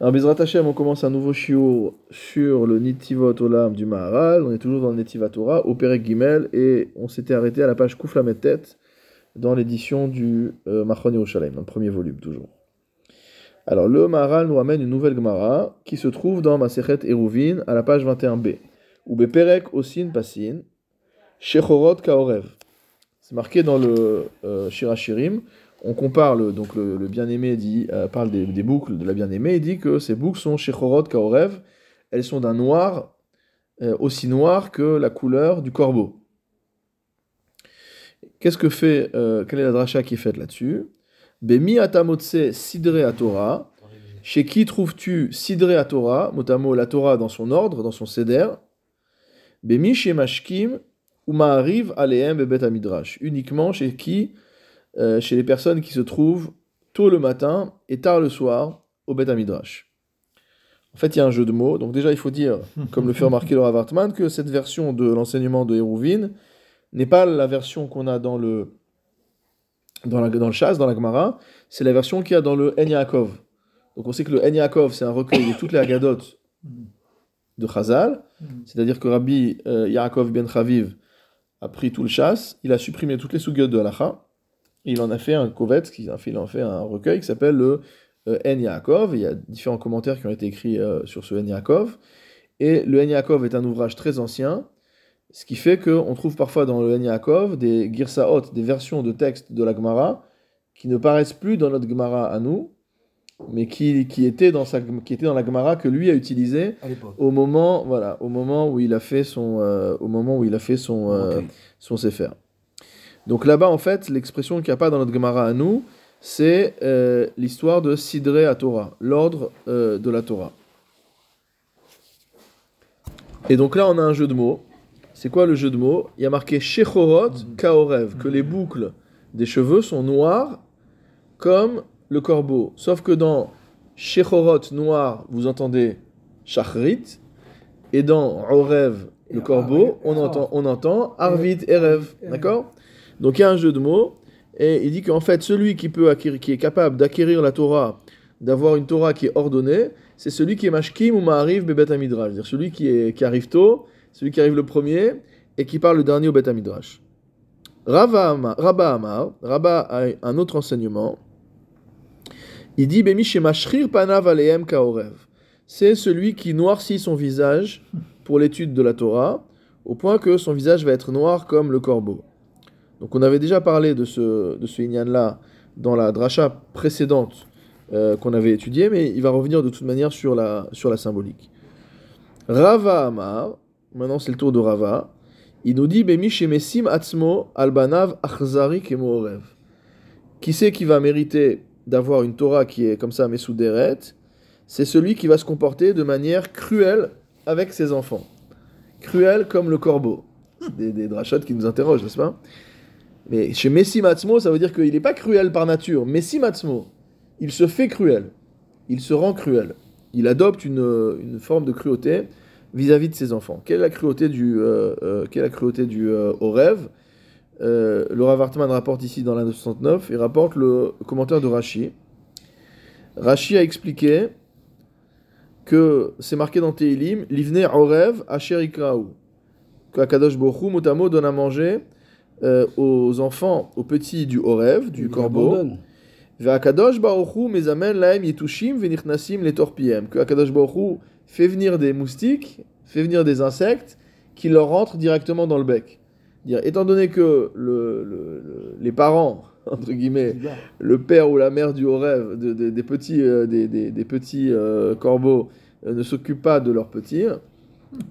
Alors, Bezrat Hashem, on commence un nouveau shiur sur le Nitivot Olam du Maharal. On est toujours dans le Netivat Torah, au Perek Gimel, et on s'était arrêté à la page Kouflamet tête dans l'édition du euh, Machon dans le premier volume, toujours. Alors, le Maharal nous amène une nouvelle Gemara qui se trouve dans Masechet Eruvin, à la page 21b. Ou Beperek Osin Pasin, Shechorot Kaorev. C'est marqué dans le euh, Shirachirim on compare le, donc le, bien-aimé dit euh, parle des, boucles de la bien-aimée et dit que ces boucles sont Shechorot Kaorev, elles sont d'un noir euh, aussi noir que la couleur du corbeau. Qu'est-ce que fait, euh, quelle est la dracha qui est faite là-dessus? Bemi atamotse sidre à. Chez qui trouves-tu sidre à Torah, motamo la Torah dans son ordre, dans son seder Bemi chez Mashkim, ou arrive aleem bebet. Uniquement chez qui euh, chez les personnes qui se trouvent tôt le matin et tard le soir au Beth Midrash. En fait, il y a un jeu de mots. Donc déjà, il faut dire, comme le fait remarquer Laura Wartman, que cette version de l'enseignement de Hérouvine n'est pas la version qu'on a dans le dans, la, dans le Chas, dans la Gemara, c'est la version qu'il y a dans le En Yaakov. Donc on sait que le En Yaakov, c'est un recueil de toutes les Haggadot de Chazal, c'est-à-dire que Rabbi euh, Yaakov ben Chaviv a pris tout le Chas, il a supprimé toutes les sugyot de Halacha, il en a fait un kovet, il en fait un recueil qui s'appelle le euh, En Yaakov. Il y a différents commentaires qui ont été écrits euh, sur ce En Yaakov. Et le En Yaakov est un ouvrage très ancien, ce qui fait qu'on trouve parfois dans le En Yaakov des girsaot, des versions de textes de la Gemara, qui ne paraissent plus dans notre Gemara à nous, mais qui, qui, étaient, dans sa, qui étaient dans la Gemara que lui a utilisé au moment, voilà, au moment où il a fait son, euh, au moment où il a fait son, son Sefer. Donc là-bas, en fait, l'expression qu'il n'y a pas dans notre Gemara à nous, c'est euh, l'histoire de Sidre à Torah, l'ordre euh, de la Torah. Et donc là, on a un jeu de mots. C'est quoi le jeu de mots? Il y a marqué Shechorot Kaorev, que les boucles des cheveux sont noires comme le corbeau. Sauf que dans Shechorot noir, vous entendez Shachrit, et dans Orev, le corbeau, on entend, on entend Arvit Erev. D'accord? Donc il y a un jeu de mots, et il dit qu'en fait, celui qui, peut qui est capable d'acquérir la Torah, d'avoir une Torah qui est ordonnée, c'est celui qui est mashkim ou ma'ariv bebet amidrash, c'est-à-dire celui qui, arrive tôt, celui qui arrive le premier, et qui parle le dernier au bet amidrash. Rabba Amar, Rabba a un autre enseignement. Il dit panav. C'est celui qui noircit son visage pour l'étude de la Torah, au point que son visage va être noir comme le corbeau. Donc on avait déjà parlé de ce, de ce là dans la dracha précédente euh, qu'on avait étudiée, mais il va revenir de toute manière sur la, sur la symbolique. Rava Amar, maintenant c'est le tour de Rava, il nous dit Bemi Shemesim Atzmo Albanav Achzari Kemorev. Qui c'est qui va mériter d'avoir une Torah qui est comme ça, Mesuderet C'est celui qui va se comporter de manière cruelle avec ses enfants. Cruel comme le corbeau. Des, des drachotes qui nous interrogent, n'est-ce pas? Mais chez Messi Matsmo, ça veut dire qu'il n'est pas cruel par nature. Messi Matsmo, il se fait cruel. Il se rend cruel. Il adopte une, forme de cruauté vis-à-vis de ses enfants. Quelle est la cruauté du, euh, euh, quelle la cruauté du euh, au rêve Laura Wartman rapporte ici dans la 969, il rapporte le commentaire de Rashi. Rashi a expliqué que c'est marqué dans Teilim, l'ivne orev asher ikraou. Que Akadosh Mutamo donne à manger euh, aux enfants, aux petits du Horev, du corbeau. Ve'akadosh baruchu mezamen laem yetushim venichnasim les torpiem. Que Akadosh baruchu fait venir des moustiques, fait venir des insectes qui leur rentrent directement dans le bec. Dire, étant donné que le, les parents, entre guillemets, le père ou la mère du Horev, des petits, euh, des, des, petits euh, corbeaux, ne s'occupent pas de leurs petits,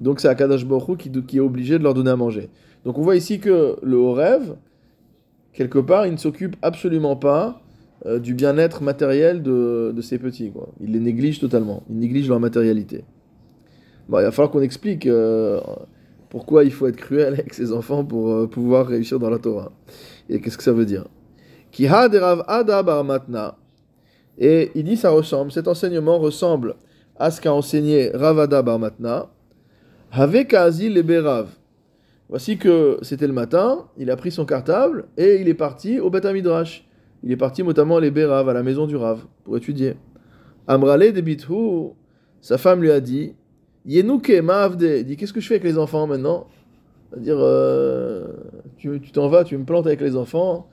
donc c'est Akadosh baruchu qui, qui est obligé de leur donner à manger. Donc on voit ici que le haut rêve, quelque part, il ne s'occupe absolument pas euh, du bien-être matériel de, de, ses petits. Quoi. Il les néglige totalement. Il néglige leur matérialité. Bon, il va falloir qu'on explique euh, pourquoi il faut être cruel avec ses enfants pour euh, pouvoir réussir dans la Torah. Et qu'est-ce que ça veut dire? Et il dit ça ressemble, cet enseignement ressemble à ce qu'a enseigné Ravada Barmatna. Avec Azil et Berav. Voici que c'était le matin, il a pris son cartable et il est parti au Beth Midrash. Il est parti notamment les Bérav, à la maison du Rav, pour étudier. Amrale de Bithu, sa femme lui a dit Yenuke ma'avde. Dit Qu'est-ce que je fais avec les enfants maintenant? C'est-à-dire, euh, tu t'en vas, tu me plantes avec les enfants.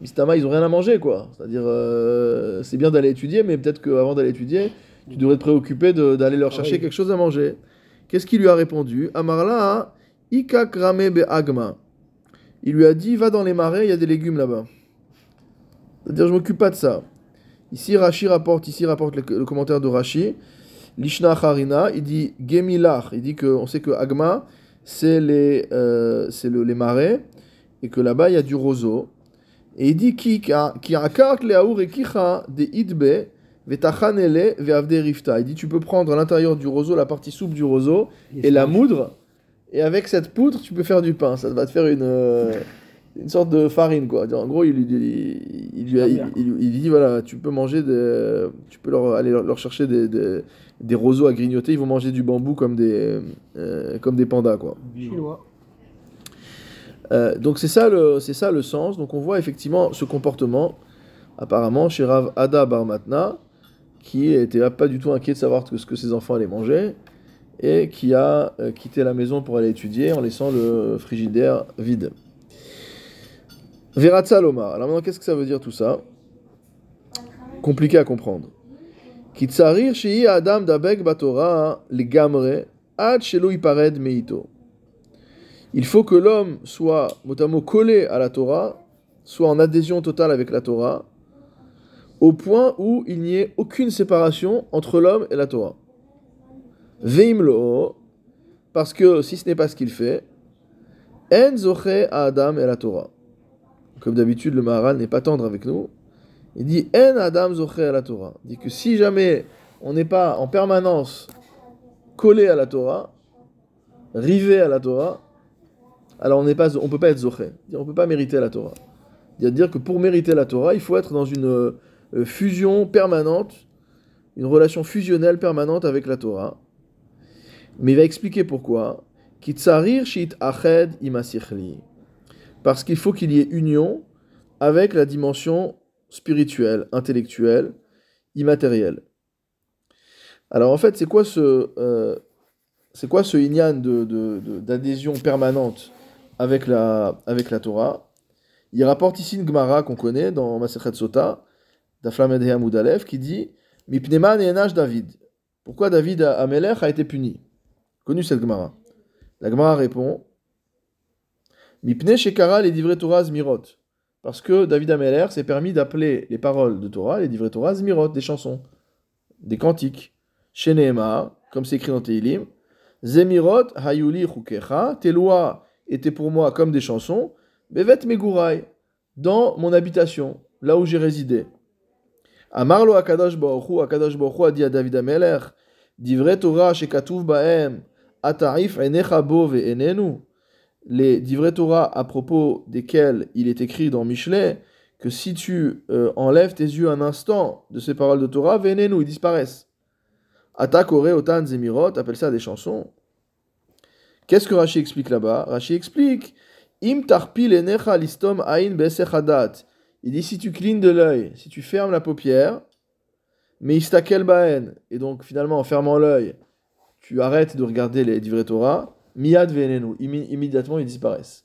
Mistama, ils ont rien à manger, quoi. C'est-à-dire, euh, c'est bien d'aller étudier, mais peut-être qu'avant d'aller étudier, tu devrais te préoccuper d'aller leur chercher oui. quelque chose à manger. Qu'est-ce qu'il lui a répondu? Amarla, Ikak rame be agma. Il lui a dit Va dans les marais, il y a des légumes là-bas. C'est-à-dire, je m'occupe pas de ça. Ici, Rashi rapporte, ici rapporte le, le commentaire de Rashi. Lishna Harina, il dit Gemilach. Il dit que on sait que Agma, c'est les, euh, le- les marais, et que là-bas, il y a du roseau. Et il dit Ki de idbe vetachanele veavde rifta. Il dit tu peux prendre à l'intérieur du roseau la partie souple du roseau et la moudre. Et avec cette poudre, tu peux faire du pain. Ça va te faire une, euh, une sorte de farine, quoi. En gros, il, lui dit- il, lui a- il, il- il dit voilà, tu peux manger, des, tu peux leur, aller leur, leur chercher des, des, des roseaux à grignoter. Ils vont manger du bambou comme des, euh, comme des pandas, quoi. Chinois. Euh, donc c'est ça, le, c'est ça le sens. Donc on voit effectivement ce comportement, apparemment, chez Rav Ada Bar Matna, qui était pas du tout inquiet de savoir ce que ses enfants allaient manger, et qui a euh, quitté la maison pour aller étudier en laissant le frigidaire vide. Veratza Lomar. Alors maintenant, qu'est-ce que ça veut dire tout ça? Compliqué à comprendre. Kitsarir shei Adam batora legamre ad shelo ipared meito. Il faut que l'homme soit mot collé à la Torah, soit en adhésion totale avec la Torah, au point où il n'y ait aucune séparation entre l'homme et la Torah. Veimlo, parce que si ce n'est pas ce qu'il fait, en zoche à Adam et la Torah. Comme d'habitude, le Maharal n'est pas tendre avec nous. Il dit en Adam zoche à la Torah. Il dit que si jamais on n'est pas en permanence collé à la Torah, rivé à la Torah, alors on on peut pas être zoché. On peut pas mériter la Torah. C'est-à-dire que pour mériter la Torah, il faut être dans une euh, fusion permanente, une relation fusionnelle permanente avec la Torah. Mais il va expliquer pourquoi. Parce qu'il faut qu'il y ait union avec la dimension spirituelle, intellectuelle, immatérielle. Alors en fait, c'est quoi ce, euh, c'est quoi ce inyan d'adhésion permanente avec la, Torah? Il rapporte ici une Gemara qu'on connaît dans Masechet Sota, d'Aflamed Aleph, qui dit Mipneman et David. Pourquoi David Amelech a été puni? Connu cette Gemara. La Gemara répond Mipne Shekara les divrei Torah Zmirot. Parce que David Ameler s'est permis d'appeler les paroles de Torah, les divrei Torah Zmirot, des chansons, des cantiques. Chez comme c'est écrit dans Teilim, Zemirot hayuli chukecha, tes lois étaient pour moi comme des chansons, bevet megurai, dans mon habitation, là où j'ai résidé. Amarlo Akadash Baruch Hu, Akadash Baruch Hu a dit à David Ameler, divrei Torah shekatuv baem, atarif bo ve'enenu, les divrei Torah à propos desquels il est écrit dans Michelet, que si tu euh, enlèves tes yeux un instant de ces paroles de Torah, ve'enenu, ils disparaissent. Attaque Ore, Otan, Zemirot, appelle ça des chansons. Qu'est-ce que Rashi explique là-bas? Rashi explique Im tarpil enecha listom ain besechadat. Il dit si tu clignes de l'œil, si tu fermes la paupière, mais istakel baen, et donc finalement en fermant l'œil, tu arrêtes de regarder les divrei Torah, immi- immédiatement ils disparaissent.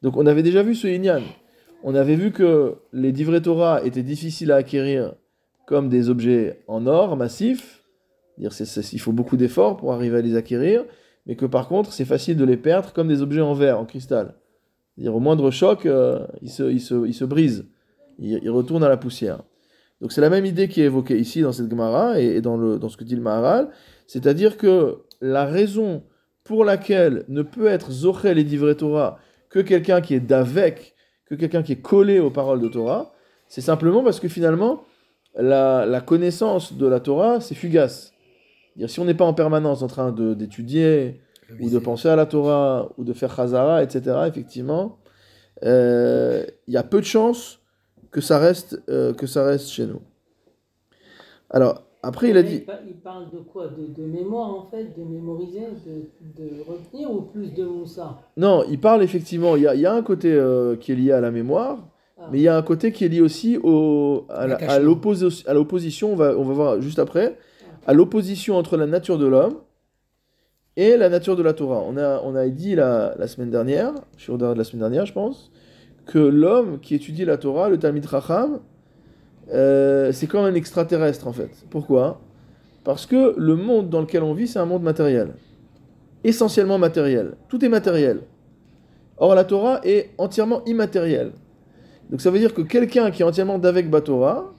Donc on avait déjà vu ce inyan. On avait vu que les divrei Torah étaient difficiles à acquérir comme des objets en or massif, Dire, il faut beaucoup d'efforts pour arriver à les acquérir, mais que par contre, c'est facile de les perdre comme des objets en verre, en cristal. Dire, au moindre choc, euh, ils, se, ils, se, ils se brisent, ils, ils retournent à la poussière. Donc c'est la même idée qui est évoquée ici dans cette Gemara et, et dans, le, dans ce que dit le Maharal, c'est-à-dire que la raison pour laquelle ne peut être Zochel et Divrei Torah que quelqu'un qui est d'avec, que quelqu'un qui est collé aux paroles de Torah, c'est simplement parce que finalement, la, la connaissance de la Torah, c'est fugace. Dire, si on n'est pas en permanence en train d'étudier, ou de penser à la Torah, ou de faire Chazara, etc., effectivement, euh, il y a peu de chances que ça reste, euh, que ça reste chez nous. Alors, après, il a dit... il parle de quoi? De, de mémoire en fait, de mémoriser, de, de retenir ou plus de Moussa? Non, il parle effectivement, il y a, il y a un côté euh, qui est lié à la mémoire, Ah. Mais il y a un côté qui est lié aussi au, à l'opposition, on va, on va voir juste après, à l'opposition entre la nature de l'homme et la nature de la Torah. On a, on a dit la, la semaine dernière, je suis de la semaine dernière, je pense, que l'homme qui étudie la Torah, le Talmid Racham, euh, c'est comme un extraterrestre en fait. Pourquoi? Parce que le monde dans lequel on vit, c'est un monde matériel. Essentiellement matériel. Tout est matériel. Or, la Torah est entièrement immatérielle. Donc ça veut dire que quelqu'un qui est entièrement d'avec Batora,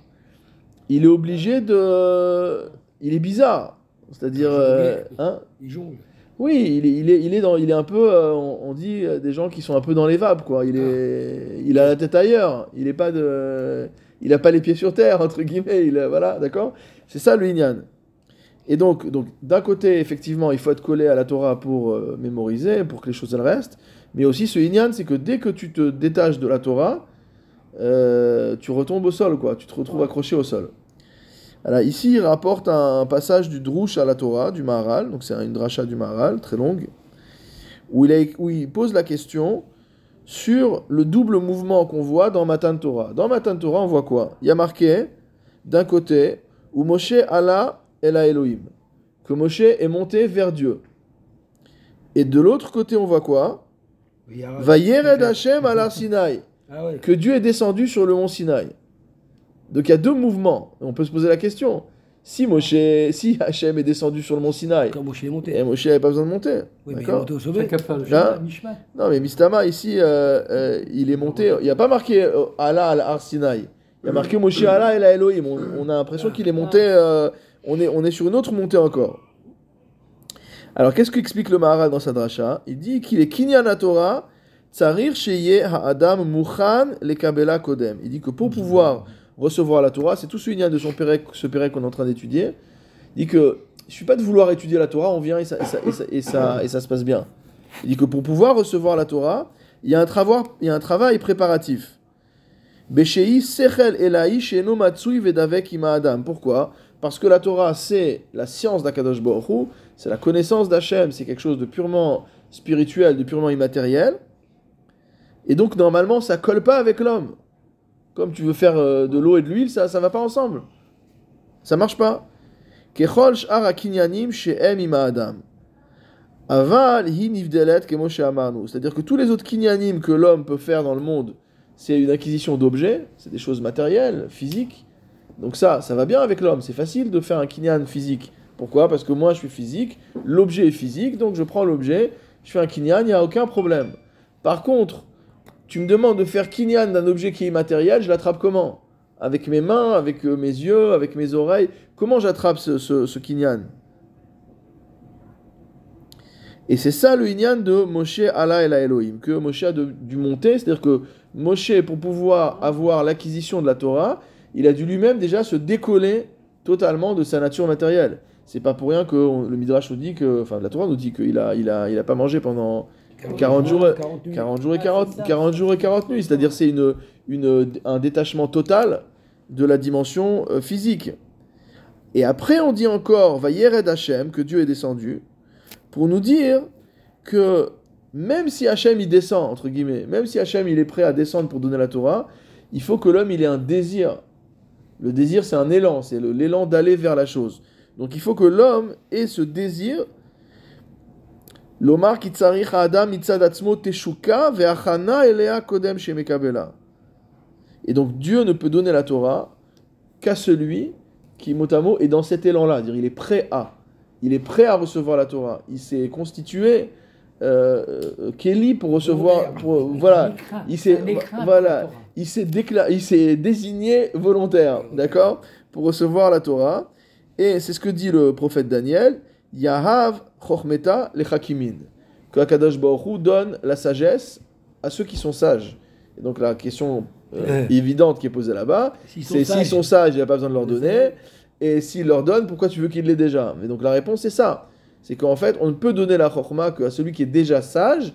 il est obligé de... Il est bizarre. C'est-à-dire... euh, hein? Il jongle. oui, il est, il est, il est, dans, il est un peu, euh, on, dit, des gens qui sont un peu dans les vapes, quoi. Il, est, il a la tête ailleurs. Il est pas de, il a pas les pieds sur terre, entre guillemets. Il, voilà, d'accord? C'est ça le Inyan. Et donc, donc d'un côté, effectivement, il faut être collé à la Torah pour euh, mémoriser, pour que les choses restent. Mais aussi, ce Inyan, c'est que dès que tu te détaches de la Torah, euh, tu retombes au sol, quoi. Tu te retrouves accroché au sol. Alors ici, il rapporte un passage du Drush à la Torah, du Maharal, donc c'est une dracha du Maharal, très longue, il, où il pose la question sur le double mouvement qu'on voit dans Matan Torah. Dans Matan Torah, on voit quoi? Il y a marqué, d'un côté, où Moshe Allah El Elohim, que Moshe est monté vers Dieu. Et de l'autre côté, on voit quoi? Il y a- Vayered Hashem al Sinaï Ah que Dieu est descendu sur le mont Sinaï. Donc il y a deux mouvements. On peut se poser la question. Si Moshe, si Hachem est descendu sur le mont Sinaï, Quand Moshe est monté. et Moshe n'avait pas besoin de monter. Oui, mais il est monté au sommet. Mi-chemin. Non, mais Mistama, ici, euh, euh, il est monté. Il n'y a pas marqué euh, Allah al Har Sinaï. Il y a marqué Moshe Allah et la Elohim. On, on a l'impression qu'il est monté. euh, on, est, on est sur une autre montée encore. Alors, qu'est-ce qu'explique le Maharal dans sa dracha? Il dit qu'il est Kinyan Torah, Tsarir Sheye Ha'adam Mukhan Lekabela Kodem. Il dit que pour pouvoir recevoir la Torah, c'est tout ce Inyan de son pérec, ce pérec qu'on est en train d'étudier. Dit que il ne suffit pas de vouloir étudier la Torah, on vient et ça, et ça, et ça, se passe bien. Il dit que pour pouvoir recevoir la Torah, il y a un travail, il y a un travail préparatif. Pourquoi? Parce que la Torah, c'est la science d'Akadosh Baruch c'est la connaissance d'Hachem, c'est quelque chose de purement spirituel, de purement immatériel. Et donc, normalement, ça colle pas avec l'homme. Comme tu veux faire euh, de l'eau et de l'huile, ça ça va pas ensemble. Ça marche pas. C'est-à-dire que tous les autres kinyanim que l'homme peut faire dans le monde, c'est une acquisition d'objets, c'est des choses matérielles, physiques. Donc ça, ça va bien avec l'homme. C'est facile de faire un kinyan physique. Pourquoi? Parce que moi, je suis physique, l'objet est physique, donc je prends l'objet, je fais un kinyan, il n'y a aucun problème. Par contre, tu me demandes de faire kinyan d'un objet qui est immatériel, je l'attrape comment? Avec mes mains, avec euh, mes yeux, avec mes oreilles. Comment j'attrape ce, ce, kinyan? Et c'est ça le inyan de Moshe Allah et la Elohim, que Moshe a dû monter, c'est-à-dire que Moshe, pour pouvoir avoir l'acquisition de la Torah, il a dû lui-même déjà se décoller totalement de sa nature matérielle. C'est pas pour rien que le Midrash nous dit que, enfin la Torah nous dit qu'il a, il a, il a pas mangé pendant 40 jours, 40 nuits. 40 jours et Ouais, 40, c'est ça. 40 jours et 40 nuits, c'est-à-dire c'est une, une, un détachement total de la dimension euh, physique. Et après on dit encore, va Yered Hashem, que Dieu est descendu, pour nous dire que même si Hachem il descend, entre guillemets, même si Hachem il est prêt à descendre pour donner la Torah, il faut que l'homme il ait un désir. Le désir c'est un élan, c'est l'élan d'aller vers la chose. Donc il faut que l'homme ait ce désir. Lomar kitzarich adam mitzad atzmo teshuka ve'achana elea kodem shemekabela. Et donc Dieu ne peut donner la Torah qu'à celui qui, mot à mot, est dans cet élan-là. Dire, il est prêt à. Il est prêt à recevoir la Torah. Il s'est constitué euh, Kelly pour recevoir. Pour, voilà. Il s'est, voilà, il s'est il s'est désigné volontaire, d'accord, pour recevoir la Torah. Et c'est ce que dit le prophète Daniel, Yahav chochmeta lechakimin, que Akadosh Baruch donne la sagesse à ceux qui sont sages. Et donc la question euh, Ouais. évidente qui est posée là-bas, c'est s'ils sont sages, il n'y a pas besoin de leur donner. Et s'il leur donne, pourquoi tu veux qu'il l'ait déjà? Mais donc la réponse c'est ça. C'est qu'en fait, on ne peut donner la chorma qu'à celui qui est déjà sage.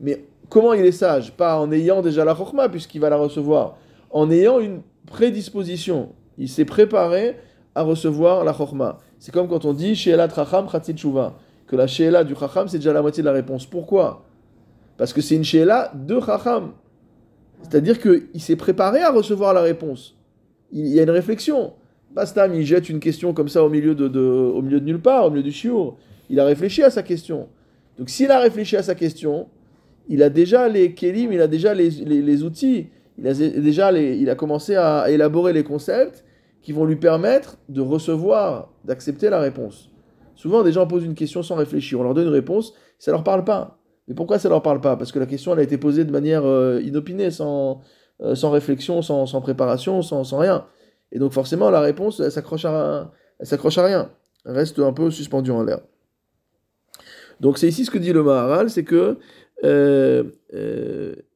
Mais comment il est sage? Pas en ayant déjà la chorma, puisqu'il va la recevoir. En ayant une prédisposition. Il s'est préparé à recevoir la chorma. C'est comme quand on dit Sheela Tracham Chatzit Shuva. Que la Sheela du Chacham, c'est déjà la moitié de la réponse. Pourquoi? Parce que c'est une Sheela de Chacham. C'est-à-dire qu'il s'est préparé à recevoir la réponse. Il y a une réflexion. Pas Stam, il jette une question comme ça au milieu de, de- au milieu de nulle part, au milieu du chiour. Il a réfléchi à sa question. Donc s'il a réfléchi à sa question, il a déjà les kélim, il a déjà les, les- les outils, il a déjà les- il a commencé à élaborer les concepts qui vont lui permettre de recevoir, d'accepter la réponse. Souvent, des gens posent une question sans réfléchir. On leur donne une réponse, ça leur parle pas. Mais pourquoi ça leur parle pas? Parce que la question, a été posée de manière euh, inopinée, sans, euh, sans réflexion, sans, sans préparation, sans, sans rien. Et donc, forcément, la réponse, elle s'accroche à, à rien. Elle reste un peu suspendue en l'air. Donc, c'est ici ce que dit le Maharal, c'est que euh,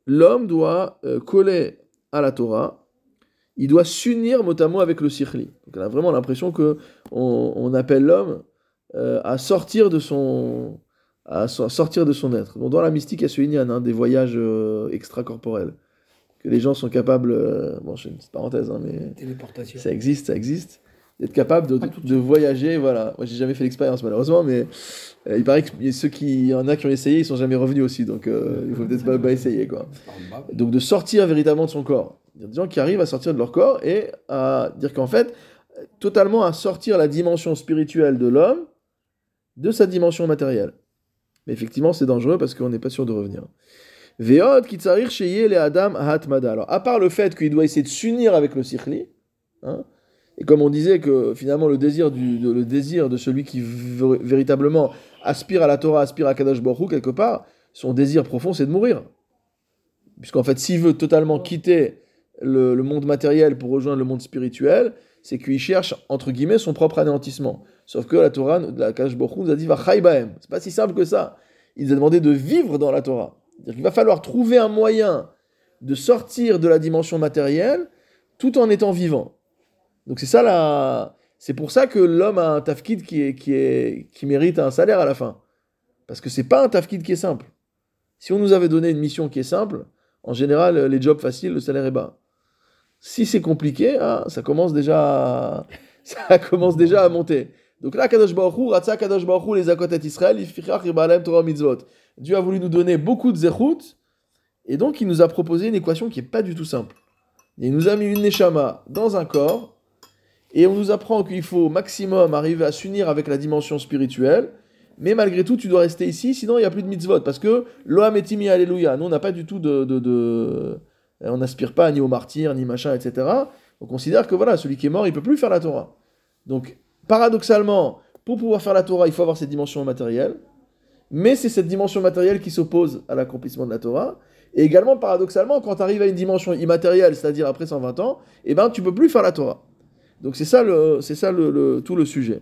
l'homme doit coller à la Torah, il doit s'unir mot à mot avec le Sikhli. Donc, on a vraiment l'impression que on, on appelle l'homme euh, à sortir de son à so- sortir de son être. Donc, dans la mystique, il y a ce inyan, hein, des voyages euh, extracorporels que les gens sont capables. euh, bon, je fais une petite parenthèse, hein, mais Téléportation. ça existe, ça existe. D'être capable de, de voyager, voilà. Moi, j'ai jamais fait l'expérience, malheureusement, mais euh, il paraît que ceux qui, y en a qui ont essayé, ils sont jamais revenus aussi, donc euh, il faut peut-être pas, pas essayer, quoi. Donc de sortir véritablement de son corps. Des gens qui arrivent à sortir de leur corps et à dire qu'en fait, totalement à sortir la dimension spirituelle de l'homme de sa dimension matérielle. Mais effectivement, c'est dangereux parce qu'on n'est pas sûr de revenir. Veod kitsarir sheye le adam hatmada. Alors, à part le fait qu'il doit essayer de s'unir avec le sikhli, hein, et comme on disait que finalement le désir, du, de, le désir de celui qui véritablement aspire à la Torah, aspire à Kadosh Baruch quelque part, son désir profond, c'est de mourir. Puisqu'en fait, s'il veut totalement quitter le, monde matériel pour rejoindre le monde spirituel, c'est qu'il cherche, entre guillemets, son propre anéantissement. Sauf que la Torah, la Kadosh nous a dit, va. C'est pas si simple que ça. Il nous a demandé de vivre dans la Torah. Qu'il va falloir trouver un moyen de sortir de la dimension matérielle tout en étant vivant. Donc c'est ça la... C'est pour ça que l'homme a un tafkid qui, est, qui, est, qui mérite un salaire à la fin. Parce que c'est pas un tafkid qui est simple. Si on nous avait donné une mission qui est simple, en général, les jobs faciles, le salaire est bas. Si c'est compliqué, ah, ça commence déjà à... ça commence déjà à monter. Donc là, Kadosh Baruch Hu, Kadosh Baruch Hu, les Akotet Israël, Ifichach Ibalem Torah Mitzvot. Dieu a voulu nous donner beaucoup de zechut, et donc il nous a proposé une équation qui est pas du tout simple. Il nous a mis une neshama dans un corps, et on nous apprend qu'il faut au maximum arriver à s'unir avec la dimension spirituelle, mais malgré tout, tu dois rester ici, sinon il n'y a plus de mitzvot, parce que Loam etimi alléluia, nous on n'a pas du tout de... de, de- on n'aspire pas ni au martyr, ni machin, etc. On considère que voilà, celui qui est mort, il peut plus faire la Torah. Donc, paradoxalement, pour pouvoir faire la Torah, il faut avoir cette dimension matérielle, mais c'est cette dimension matérielle qui s'oppose à l'accomplissement de la Torah. Et également, paradoxalement, quand tu arrives à une dimension immatérielle, c'est-à-dire après 120 ans, eh ben, tu peux plus faire la Torah. Donc c'est ça, le, c'est ça tout le sujet.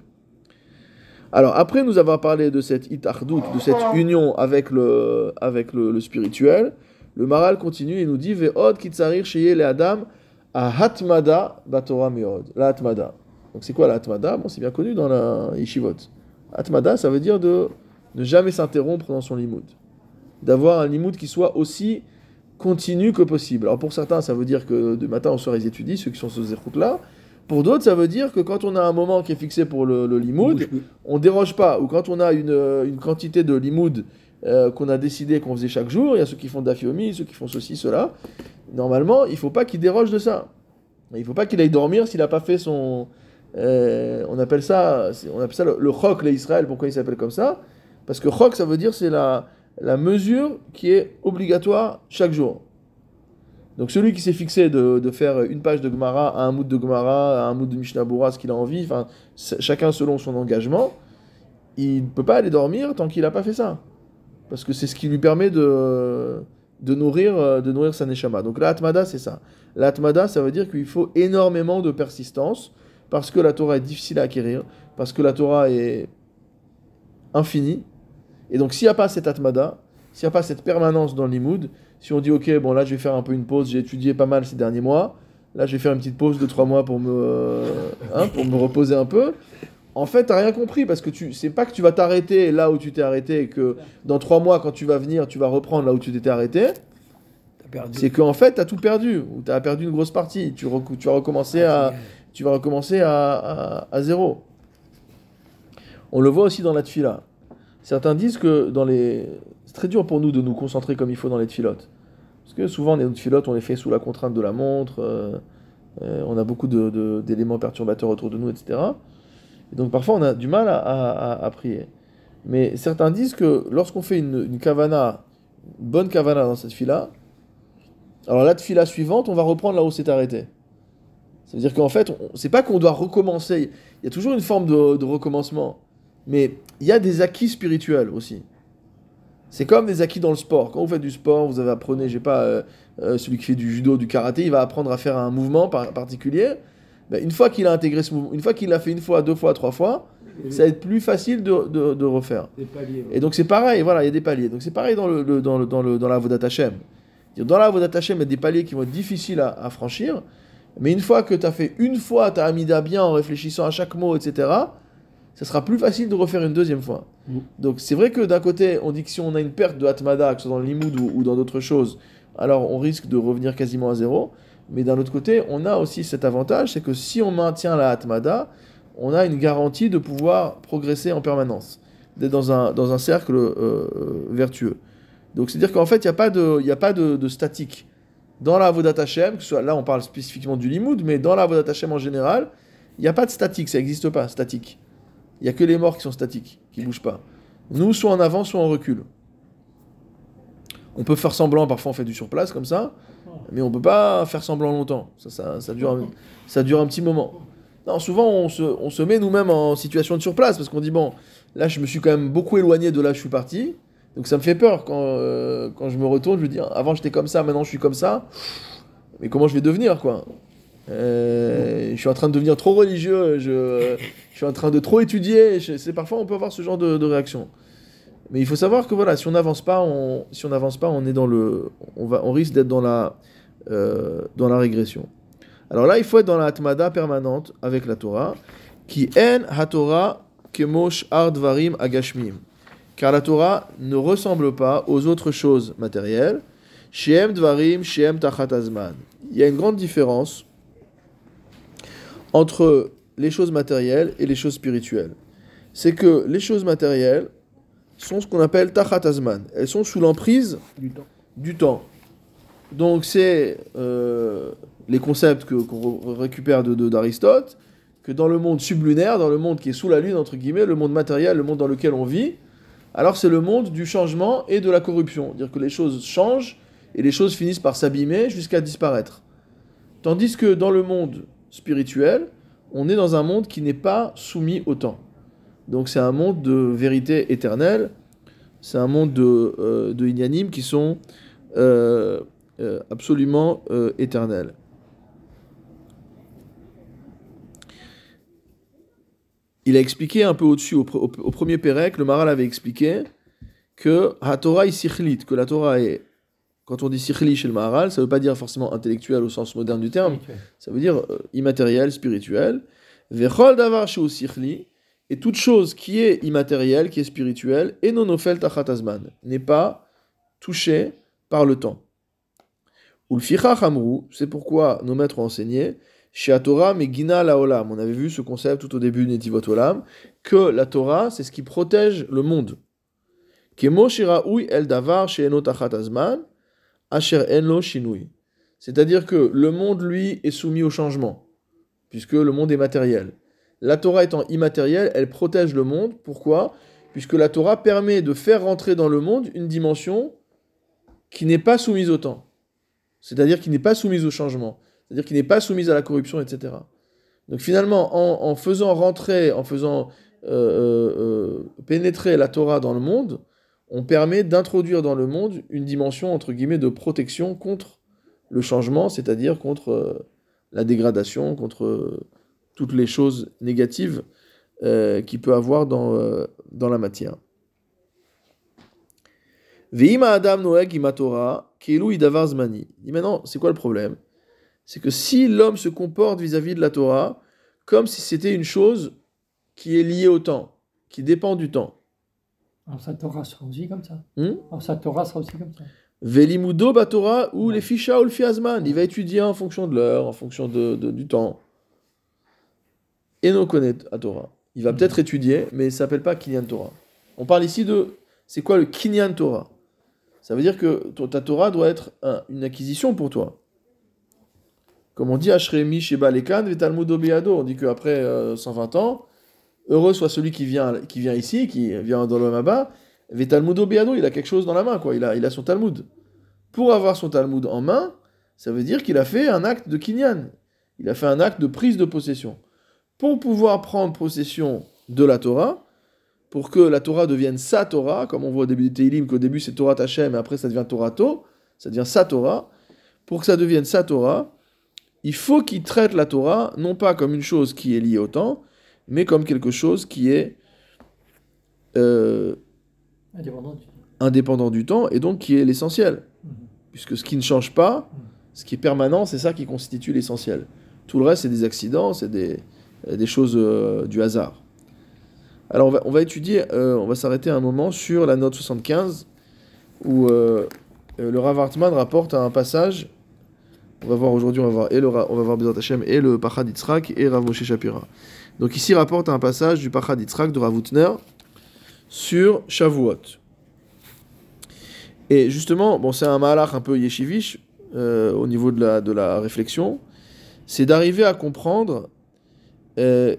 Alors, après nous avoir parlé de cette itachdout, de cette union avec le, avec le spirituel, le Maral continue et nous dit Ve'od kitzarir sheye le adam a hatmada batora meod. La hatmada. Donc c'est quoi la hatmada? Bon, c'est bien connu dans la yeshivot. Hatmada, ça veut dire de ne jamais s'interrompre dans son limoud. D'avoir un limoud qui soit aussi continu que possible. Alors pour certains, ça veut dire que de matin au soir, ils étudient, ceux qui sont sur ces routes-là. Pour d'autres, ça veut dire que quand on a un moment qui est fixé pour le, le limoud, on déroge pas. Ou quand on a une, une quantité de limoud euh, qu'on a décidé qu'on faisait chaque jour, il y a ceux qui font dafiomi, ceux qui font ceci, cela. Normalement, il faut pas qu'il déroge de ça. Il faut pas qu'il aille dormir s'il n'a pas fait son. euh, on appelle ça, on appelle ça le, le chok, les Israël. Pourquoi il s'appelle comme ça? Parce que chok, ça veut dire c'est la, la mesure qui est obligatoire chaque jour. Donc celui qui s'est fixé de, de faire une page de Gemara un mood de Gemara, un mood de Mishnah ce qu'il a envie, chacun selon son engagement, il ne peut pas aller dormir tant qu'il n'a pas fait ça. Parce que c'est ce qui lui permet de, de, nourrir, euh, de nourrir sa neshama. Donc la atmada, c'est ça. La atmada, ça veut dire qu'il faut énormément de persistance, parce que la Torah est difficile à acquérir, parce que la Torah est infinie. Et donc s'il n'y a pas cette atmada, s'il n'y a pas cette permanence dans l'imoud, si on dit ok, bon là je vais faire un peu une pause, j'ai étudié pas mal ces derniers mois, là je vais faire une petite pause de trois mois pour me, euh, hein, pour me reposer un peu, en fait, t'as rien compris parce que tu c'est pas que tu vas t'arrêter là où tu t'es arrêté et que dans trois mois, quand tu vas venir, tu vas reprendre là où tu t'étais arrêté. C'est qu'en fait, t'as tout perdu ou t'as perdu une grosse partie. Tu, rec- tu vas recommencer à, tu vas recommencer à, à- à zéro. On le voit aussi dans la tfila. Certains disent que dans les, c'est très dur pour nous de nous concentrer comme il faut dans les tfilotes. Parce que souvent, les filotes, on les fait sous la contrainte de la montre, euh, euh, on a beaucoup de- de- d'éléments perturbateurs autour de nous, etc. Donc parfois, on a du mal à, prier. Mais certains disent que lorsqu'on fait une, une bonne kavana dans cette fila, alors la fila suivante, on va reprendre là où c'est arrêté. Ça veut dire qu'en fait, c'est pas qu'on doit recommencer. Il y a toujours une forme de, recommencement. Mais il y a des acquis spirituels aussi. C'est comme des acquis dans le sport. Quand vous faites du sport, vous avez apprenez, j'ai pas, euh, euh, celui qui fait du judo, du karaté, il va apprendre à faire un mouvement par- particulier. Ben, une fois qu'il a intégré ce mouvement, une fois qu'il l'a fait une fois, deux fois, trois fois, ça va être plus facile de, de- de refaire. Des paliers. ouais. Et donc c'est pareil, voilà, il y a des paliers. Donc c'est pareil dans, le, le- dans, le, dans, le, dans la Vodat Hashem. Dans la Vodat Hashem, il y a des paliers qui vont être difficiles à, à franchir. Mais une fois que tu as fait une fois ta Amida bien en réfléchissant à chaque mot, etc., ça sera plus facile de refaire une deuxième fois. Mm. Donc c'est vrai que d'un côté, on dit que si on a une perte de Atmada, que ce soit dans le limoud ou, ou dans d'autres choses, alors on risque de revenir quasiment à zéro. Mais d'un autre côté, on a aussi cet avantage, c'est que si on maintient la Atmada, on a une garantie de pouvoir progresser en permanence, d'être dans un, dans un cercle euh, euh, vertueux. Donc c'est-à-dire qu'en fait, il n'y a pas, de, a pas de statique. Dans la Avodat Hashem, que ce soit, là on parle spécifiquement du limoud, mais dans la Avodat Hashem en général, il n'y a pas de statique, ça n'existe pas, statique. Il n'y a que les morts qui sont statiques, qui ne bougent pas. Nous, soit en avant, soit en recul. On peut faire semblant, parfois on fait du surplace comme ça, mais on peut pas faire semblant longtemps. Ça, ça, ça dure, ça dure un petit moment. Non, souvent on se, on se met nous-mêmes en situation de surplace parce qu'on dit bon, là je me suis quand même beaucoup éloigné de là je suis parti, donc ça me fait peur quand, euh, quand je me retourne. Je me dis avant j'étais comme ça, maintenant je suis comme ça, mais comment je vais devenir quoi? Euh, Je suis en train de devenir trop religieux, je, suis en train de trop étudier. C'est parfois on peut avoir ce genre de réaction. Mais il faut savoir que voilà, si on n'avance pas, on, si on n'avance pas, on est dans le, on va, on risque d'être dans la, euh, dans la régression. Alors là, il faut être dans la atmada permanente avec la Torah, qui en haTorah kemosh ardvarim agashmim, car la Torah ne ressemble pas aux autres choses matérielles. Shem dvarim, shem tachat azman. Il y a une grande différence entre les choses matérielles et les choses spirituelles. C'est que les choses matérielles sont ce qu'on appelle tachat azman. Elles sont sous l'emprise Du temps. du temps. Donc c'est euh, les concepts que- qu'on re- récupère de de- d'Aristote, que dans le monde sublunaire, dans le monde qui est sous la lune, entre guillemets, le monde matériel, le monde dans lequel on vit, alors c'est le monde du changement et de la corruption. Dire que les choses changent et les choses finissent par s'abîmer jusqu'à disparaître. Tandis que dans le monde spirituel, on est dans un monde qui n'est pas soumis au temps. Donc c'est un monde de vérité éternelle, c'est un monde de, euh, de inyanim qui sont euh, euh, absolument euh, éternels. Il a expliqué un peu au-dessus, au, au- au premier Pérec, le Maral avait expliqué que la Torah est sikhlit, que la Torah est, quand on dit sikhli chez le Maharal, ça ne veut pas dire forcément intellectuel au sens moderne du terme, ça veut dire immatériel, spirituel. Vechol davar shu sikhli, et toute chose qui est immatérielle, qui est spirituelle, et nonofel tachat azman, n'est pas touchée par le temps. Ulficha hamru, c'est pourquoi nos maîtres ont enseigné, chez Torah megina la olam, on avait vu ce concept tout au début de Netivot Olam, que la Torah, c'est ce qui protège le monde. El davar asher enlo shinui. C'est-à-dire que le monde, lui, est soumis au changement, puisque le monde est matériel. La Torah étant immatérielle, elle protège le monde. Pourquoi? Puisque la Torah permet de faire rentrer dans le monde une dimension qui n'est pas soumise au temps. C'est-à-dire qui n'est pas soumise au changement. C'est-à-dire qui n'est pas soumise à la corruption, etc. Donc finalement, en, faisant rentrer, en faisant euh, euh, euh, pénétrer la Torah dans le monde, on permet d'introduire dans le monde une dimension, entre guillemets, de protection contre le changement, c'est-à-dire contre la dégradation, contre toutes les choses négatives euh, qu'il peut avoir dans, euh, dans la matière. Ve'ima adam noeg ima Torah, keilu idavar zmani. Dit maintenant, c'est quoi le problème? C'est que si l'homme se comporte vis-à-vis de la Torah comme si c'était une chose qui est liée au temps, qui dépend du temps. Alors sa Torah sera aussi comme ça. Hmm? Alors sa Torah sera aussi comme ça. Velimudo Batora ou les ficha ou le fiazman. Il va étudier en fonction de l'heure, en fonction de, de- du temps. Et non connaît à Torah. Il va peut-être étudier, mais il ne s'appelle pas Kinyan Torah. On parle ici de. C'est quoi le Kinyan Torah? Ça veut dire que ta Torah doit être un- une acquisition pour toi. Comme on dit, Ashremi Sheba Lekan Vetalmud Obiado. On dit qu'après euh, 120 ans, heureux soit celui qui vient, qui vient ici, qui vient dans le Maba, Vetalmud Obiado, il a quelque chose dans la main, quoi. Il a, il a son Talmud. Pour avoir son Talmud en main, ça veut dire qu'il a fait un acte de kinyan. Il a fait un acte de prise de possession. Pour pouvoir prendre possession de la Torah, pour que la Torah devienne sa Torah, comme on voit au début du Teilim, qu'au début c'est Torah Tachem, et après ça devient Torato, ça devient sa Torah. Pour que ça devienne sa Torah, il faut qu'il traite la Torah non pas comme une chose qui est liée au temps, mais comme quelque chose qui est euh, Indépendant du- indépendant du temps et donc qui est l'essentiel. Mhm. Puisque ce qui ne change pas, ce qui est permanent, c'est ça qui constitue l'essentiel. Tout le reste, c'est des accidents, c'est des, des choses euh, du hasard. Alors on va, on va étudier, euh, on va s'arrêter un moment sur la note 75, où euh, euh, le Rav Hartman rapporte un passage. On va voir aujourd'hui, on va voir et le on va voir Hashem et le Pachad Yitzhak et Rav Moshe Shapira. Donc ici rapporte un passage du Pachad Yitzhak de Rav Utner sur Shavuot. Et justement, bon, c'est un malach un peu yeshivish euh, au niveau de la, de la réflexion, c'est d'arriver à comprendre euh,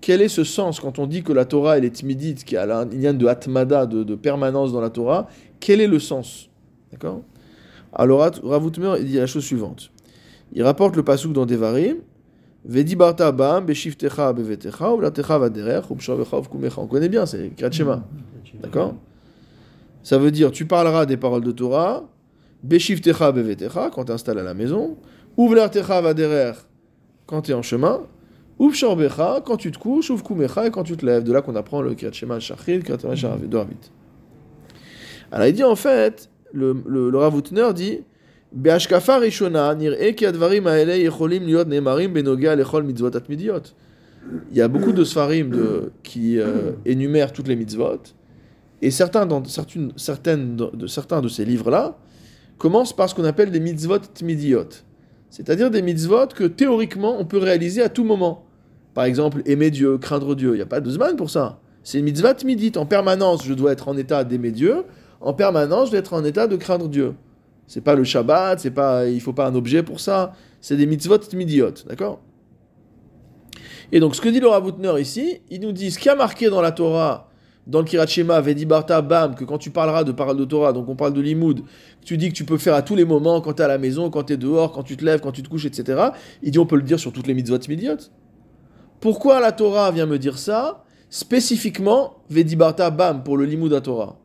quel est ce sens quand on dit que la Torah elle est timidite, qu'il y a un de atmada, de, de permanence dans la Torah, quel est le sens? D'accord? Alors Rav Utmer, il dit la chose suivante. Il rapporte le pasuk dans Devarim, beshiftecha bevetecha. On connaît bien, c'est Kriyat Shema. D'accord? Ça veut dire, tu parleras des paroles de Torah, Beshivtecha bevetecha, quand tu installes à la maison, Uvlartecha vaderer, quand tu es en chemin, Uvshorbecha, quand tu te couches, Uvkumecha, et quand tu te lèves. De là qu'on apprend le Kriyat Shema de Ravit. Alors il dit en fait, le, le, le Rav Utner dit, Beashkafa rishona, nir'e ki advarim haele yecholim liot nemarim benoga lechol mitzvot atmidiot. Il y a beaucoup de sfarim qui euh, énumèrent toutes les mitzvot, et certains, certaines, de- certains de ces livres-là commencent par ce qu'on appelle des mitzvot tmidiot. C'est-à-dire des mitzvot que théoriquement on peut réaliser à tout moment. Par exemple, aimer Dieu, craindre Dieu. Il n'y a pas de zman pour ça. C'est une mitzvah tmidit. En permanence, je dois être en état d'aimer Dieu. En permanence, je dois être en état de craindre Dieu. C'est pas le Shabbat, c'est pas, il faut pas un objet pour ça. C'est des mitzvot tmidiot, d'accord? Et donc, ce que dit le Rav Utner ici, il nous dit ce qui a marqué dans la Torah dans le Kirat Shema, bam, que quand tu parleras de paroles de Torah, donc on parle de limoud, tu dis que tu peux faire à tous les moments, quand tu es à la maison, quand tu es dehors, quand tu te lèves, quand tu te couches, etc. Il dit on peut le dire sur toutes les mitzvot midiotes. Pourquoi la Torah vient me dire ça Spécifiquement, Vedi Barta, bam, pour le limoud à Torah.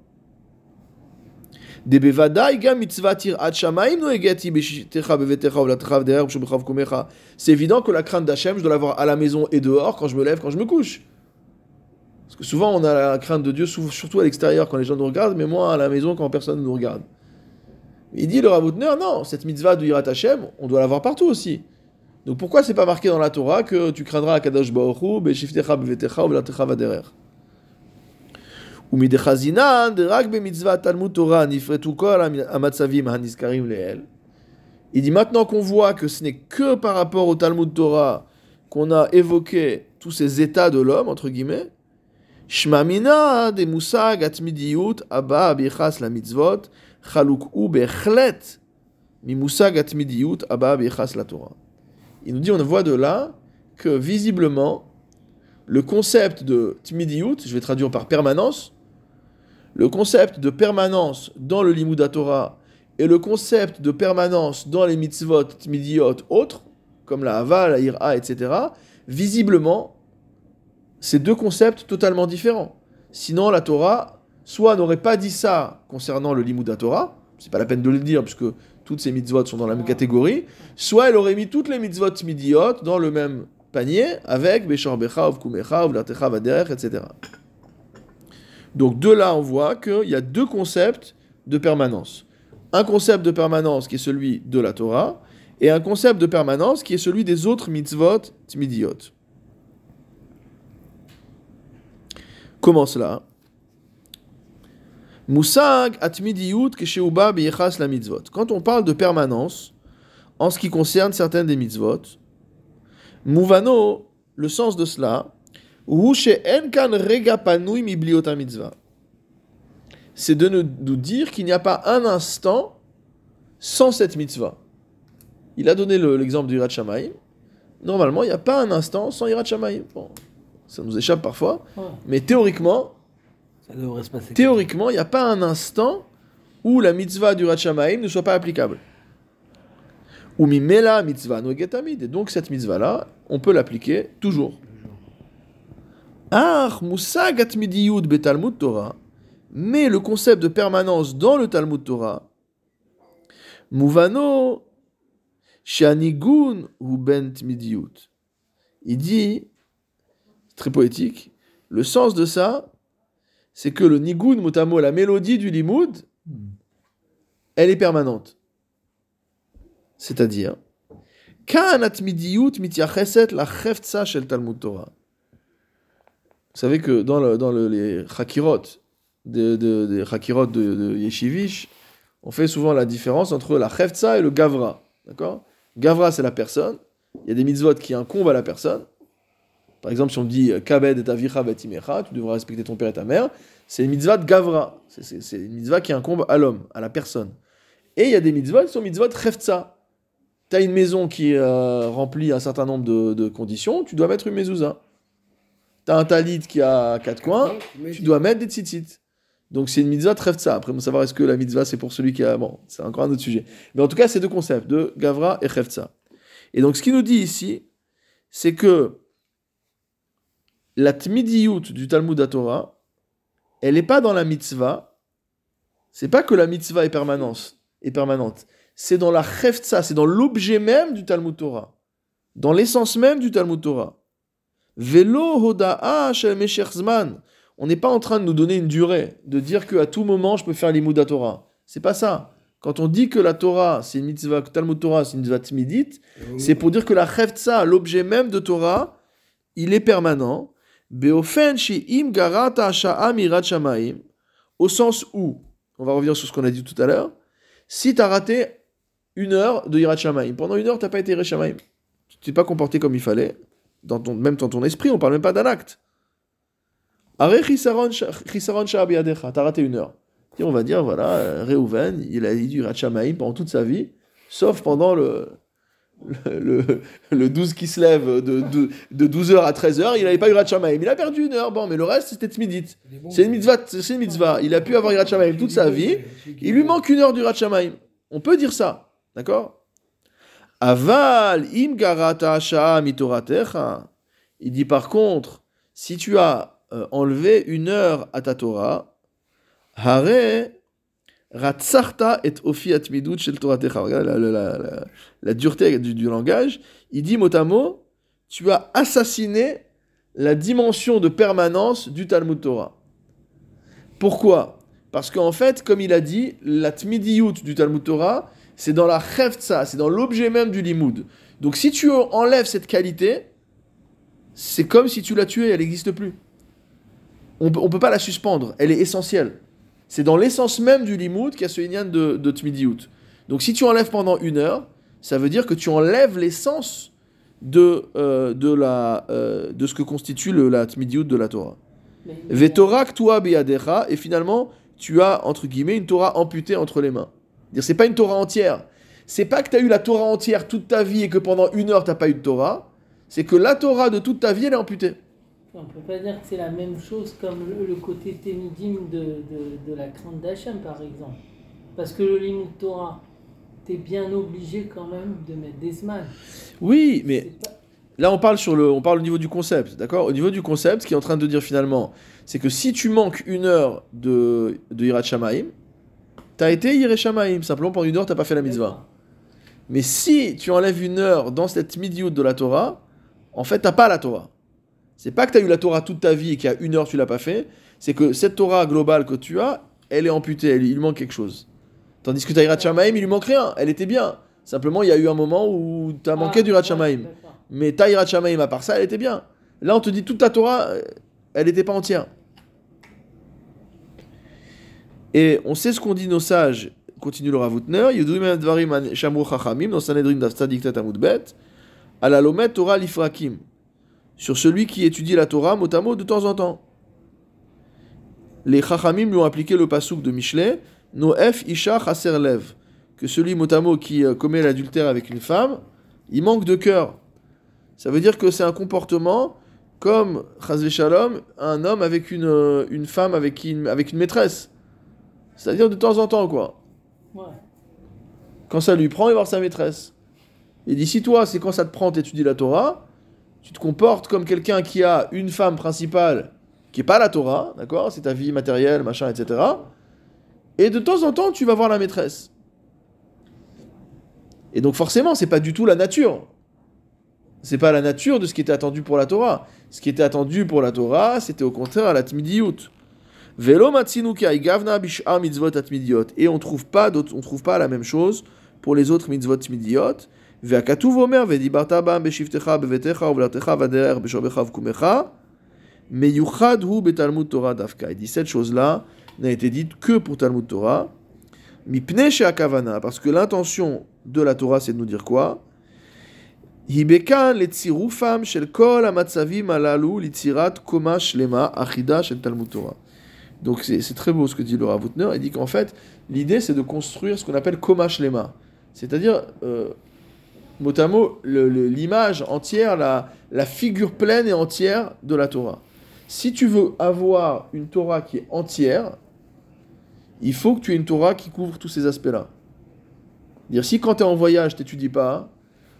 C'est évident que la crainte d'Hachem, je dois l'avoir à la maison et dehors, quand je me lève, quand je me couche. Parce que souvent, on a la crainte de Dieu, surtout à l'extérieur, quand les gens nous regardent, mais moi, à la maison, quand personne ne nous regarde. Il dit, le Rav Utner, non, cette mitzvah de Yirat Hashem, on doit l'avoir partout aussi. Donc pourquoi c'est pas marqué dans la Torah que tu craindras Akadosh Baruch Hu, Beshiftecha bevetecha, Uvlatecha vaderer ומדחזינן דרק במצוות תלמוד תורה נפרטו כל המצבים הנזכרים לעיל. Il dit maintenant qu'on voit que ce n'est que par rapport au Talmud Torah qu'on a évoqué tous ces états de l'homme, entre guillemets, Shmamina de musag atmidiyut abba bichas la mitzvot chaluk'u bechlet mi musag atmidiyut abba bichas la Torah. Il nous dit, on voit de là que visiblement, le concept de tmidiyut, je vais traduire par permanence, le concept de permanence dans le limud Torah et le concept de permanence dans les mitzvot tmidiyot autres, comme la hava, la ira, etc., visiblement, c'est deux concepts totalement différents. Sinon, la Torah, soit n'aurait pas dit ça concernant le limud Torah, c'est pas la peine de le dire puisque toutes ces mitzvot sont dans la même catégorie, soit elle aurait mis toutes les mitzvot tmidiyot dans le même panier avec Beshor Becha, Uvkumecha, Uvlatecha, Vaderech, etc. Donc de là, on voit qu'il y a deux concepts de permanence. Un concept de permanence qui est celui de la Torah, et un concept de permanence qui est celui des autres mitzvot tmidiyot. Comment cela Musag atmidiyut kesheuba biyechas la mitzvot. Quand on parle de permanence, en ce qui concerne certaines des mitzvot, Mouvano, le sens de cela, c'est de nous, dire qu'il n'y a pas un instant sans cette mitzvah. Il a donné le- l'exemple du Hirat. Normalement, il n'y a pas un instant sans Hirat. Bon, ça nous échappe parfois, mais théoriquement, Théoriquement, il n'y a pas un instant où la mitzvah du Hirat Shamaim ne soit pas applicable. Ou mimela mitzvah nogetamid. Et donc cette mitzvah-là, on peut l'appliquer toujours. Ah, musag atmidiyud betalmud Torah. Mais le concept de permanence dans le Talmud Torah, muvano shanigun ou ben tmidiyut. Il dit, très poétique, le sens de ça, c'est que le nigun mutamo, la mélodie du limud, elle est permanente. C'est-à-dire, la cheftsa shel Talmud Torah. Vous savez que dans, le, dans le- les chakirot, de, de, des chakirot de, de Yeshivish, on fait souvent la différence entre la cheftsa et le gavra. D'accord? Gavra, c'est la personne. Il y a des mitzvot qui incombent à la personne. Par exemple, si on dit Kabed et avicha betimecha, tu devras respecter ton père et ta mère, c'est une mitzvah de Gavra. C'est- une mitzvah qui incombe à l'homme, à la personne. Et il y a des mitzvot qui sont mitzvot Cheftsa. Tu as une maison qui euh, remplit un certain nombre de, de conditions, tu dois mettre une mezouza. Tu as un talit qui a quatre coins, tu dois mettre des tzitzit. Donc c'est une mitzvah Cheftsa. Après, on savoir est-ce que la mitzvah c'est pour celui qui a. Bon, c'est encore un autre sujet. Mais en tout cas, c'est deux concepts, de Gavra et Cheftsa. Et donc ce qu'il nous dit ici, c'est que la tmidiyut du Talmud à Torah, elle n'est pas dans la mitzvah. C'est pas que la mitzvah est permanente, est permanente. C'est dans la cheftsa, c'est dans l'objet même du Talmud Torah, dans l'essence même du Talmud Torah. Velo hoda'a shel. On n'est pas en train de nous donner une durée, de dire que à tout moment je peux faire l'imoud à Torah. C'est pas ça. Quand on dit que la Torah, c'est une mitzvah, que Talmud Torah, c'est une mitzvah c'est pour dire que la cheftsa, l'objet même de Torah, il est permanent. Au sens où, on va revenir sur ce qu'on a dit tout à l'heure, si tu as raté une heure de Hirat Shamaim, pendant une heure, tu n'as pas été Hirat Shamaim, tu t'es pas comporté comme il fallait, dans ton, même dans ton esprit, on parle même pas d'un acte. Chisaron tu as raté une heure. Et on va dire, voilà, euh, Reuven, il a dit du Hirat Shamaim pendant toute sa vie, sauf pendant le, le, le, le 12 qui se lève de, de, de 12h à 13h, il n'avait pas eu Hirat Shamaim. Il a perdu une heure, bon, mais le reste, c'était Tmidit. C'est une mitzvah, c'est une mitzvah. Il a pu avoir Hirat Shamaim toute sa vie. Il lui manque une heure du Hirat Shamaim. On peut dire ça. D'accord? Aval im garata mitoratecha. Il dit par contre, si tu as euh, enlevé une heure à ta Torah, hare ratsarta et ofi atmidut shel. Regarde la, la, la, la- dureté du, du langage. Il dit mot à mot, tu as assassiné la dimension de permanence du Talmud Torah. Pourquoi? Parce qu'en fait, comme il a dit, la tmidiyut du Talmud Torah, c'est dans la cheftsa, c'est dans l'objet même du limoud. Donc si tu enlèves cette qualité, c'est comme si tu l'as tuée, elle n'existe plus. On ne peut pas la suspendre, elle est essentielle. C'est dans l'essence même du limoud qu'il y a ce inyan de, de. Donc si tu enlèves pendant une heure, ça veut dire que tu enlèves l'essence de, euh, de, la, euh, de ce que constitue le, la tmidiyut de la Torah. Vetorak toi beyadecha, et finalement, tu as, entre guillemets, une Torah amputée entre les mains. C'est pas une Torah entière. C'est pas que tu as eu la Torah entière toute ta vie et que pendant une heure, t'as pas eu de Torah. C'est que la Torah de toute ta vie, elle est amputée. On peut pas dire que c'est la même chose comme le, le côté témidim de, de, de la crainte d'Hachem, par exemple. Parce que le limud Torah, t'es bien obligé quand même de mettre des semaines. Oui, mais pas- là, on parle, sur le, on parle au niveau du concept, d'accord? Au niveau du concept, ce qui est en train de dire finalement, c'est que si tu manques une heure de, de Hirat Shamaim, t'as été Hirat Shamaim. Simplement, pendant une heure, t'as pas fait la mitzvah. Mais si tu enlèves une heure dans cette midiout de la Torah, en fait, t'as pas la Torah. C'est pas que tu as eu la Torah toute ta vie et qu'il y a une heure tu l'as pas fait, c'est que cette Torah globale que tu as, elle est amputée, elle- il lui manque quelque chose. Tandis que Taïrat Shamaim, il lui manque rien, elle était bien. Simplement, il y a eu un moment où tu as manqué Ah, du Rat ouais, Shamaim. d'accord. Mais Taïrat Shamaim, à part ça, elle était bien. Là, on te dit toute ta Torah, euh, elle n'était pas entière. Et on sait ce qu'ont dit nos sages, continue le Ravutner, Yudrim Advarim Shamru Chachamim, dans Sanhedrin d'Aftadik Tatamud Bet, à la Lomet Torah Lifrakim, sur celui qui étudie la Torah mot à mot de temps en temps. les Chachamim lui ont appliqué le pasouk de Michelet, Noef Isha Chaser Lev, que celui motamo qui euh, commet l'adultère avec une femme, il manque de cœur. Ça veut dire que c'est un comportement comme Chazve Shalom, un homme avec une, euh, une femme avec, qui, avec une maîtresse. C'est-à-dire de temps en temps, quoi. Ouais. Quand ça lui prend, il va voir sa maîtresse. Et d'ici toi, c'est quand ça te prend, t'étudies la Torah, tu te comportes comme quelqu'un qui a une femme principale qui n'est pas la Torah, d'accord C'est ta vie matérielle, machin, etc. Et de temps en temps, tu vas voir la maîtresse. Et donc forcément, c'est pas du tout la nature. C'est pas la nature de ce qui était attendu pour la Torah. Ce qui était attendu pour la Torah, c'était au contraire la tmidiyut. Velo gavna bish'a mitzvot. Et on trouve pas on trouve pas la même chose pour les autres mitzvot tmidiot. והכתוב אומר, ודיברת בם בשבתך, בביתך ובלתך בדרך, בשורבך ובקומך, מיוחד הוא בתלמוד תורה דווקא. Il dit cette chose-là n'a été dite que pour Talmud Torah. מפני שהכוונה, parce que l'intention de la Torah, c'est de nous dire quoi היא בכאן לצירופם של כל המצבים הללו ליצירת קומה שלמה אחידה של תלמוד תורה. Donc c'est c'est très beau ce que dit Laura Voutner. Il dit qu'en fait, l'idée c'est de construire ce qu'on appelle Koma Shlema. C'est-à-dire, euh, mot à mot, l'image entière, la, figure pleine et entière de la Torah. Si tu veux avoir une Torah qui est entière, il faut que tu aies une Torah qui couvre tous ces aspects-là. Dire si quand tu es en voyage, tu n'étudies pas,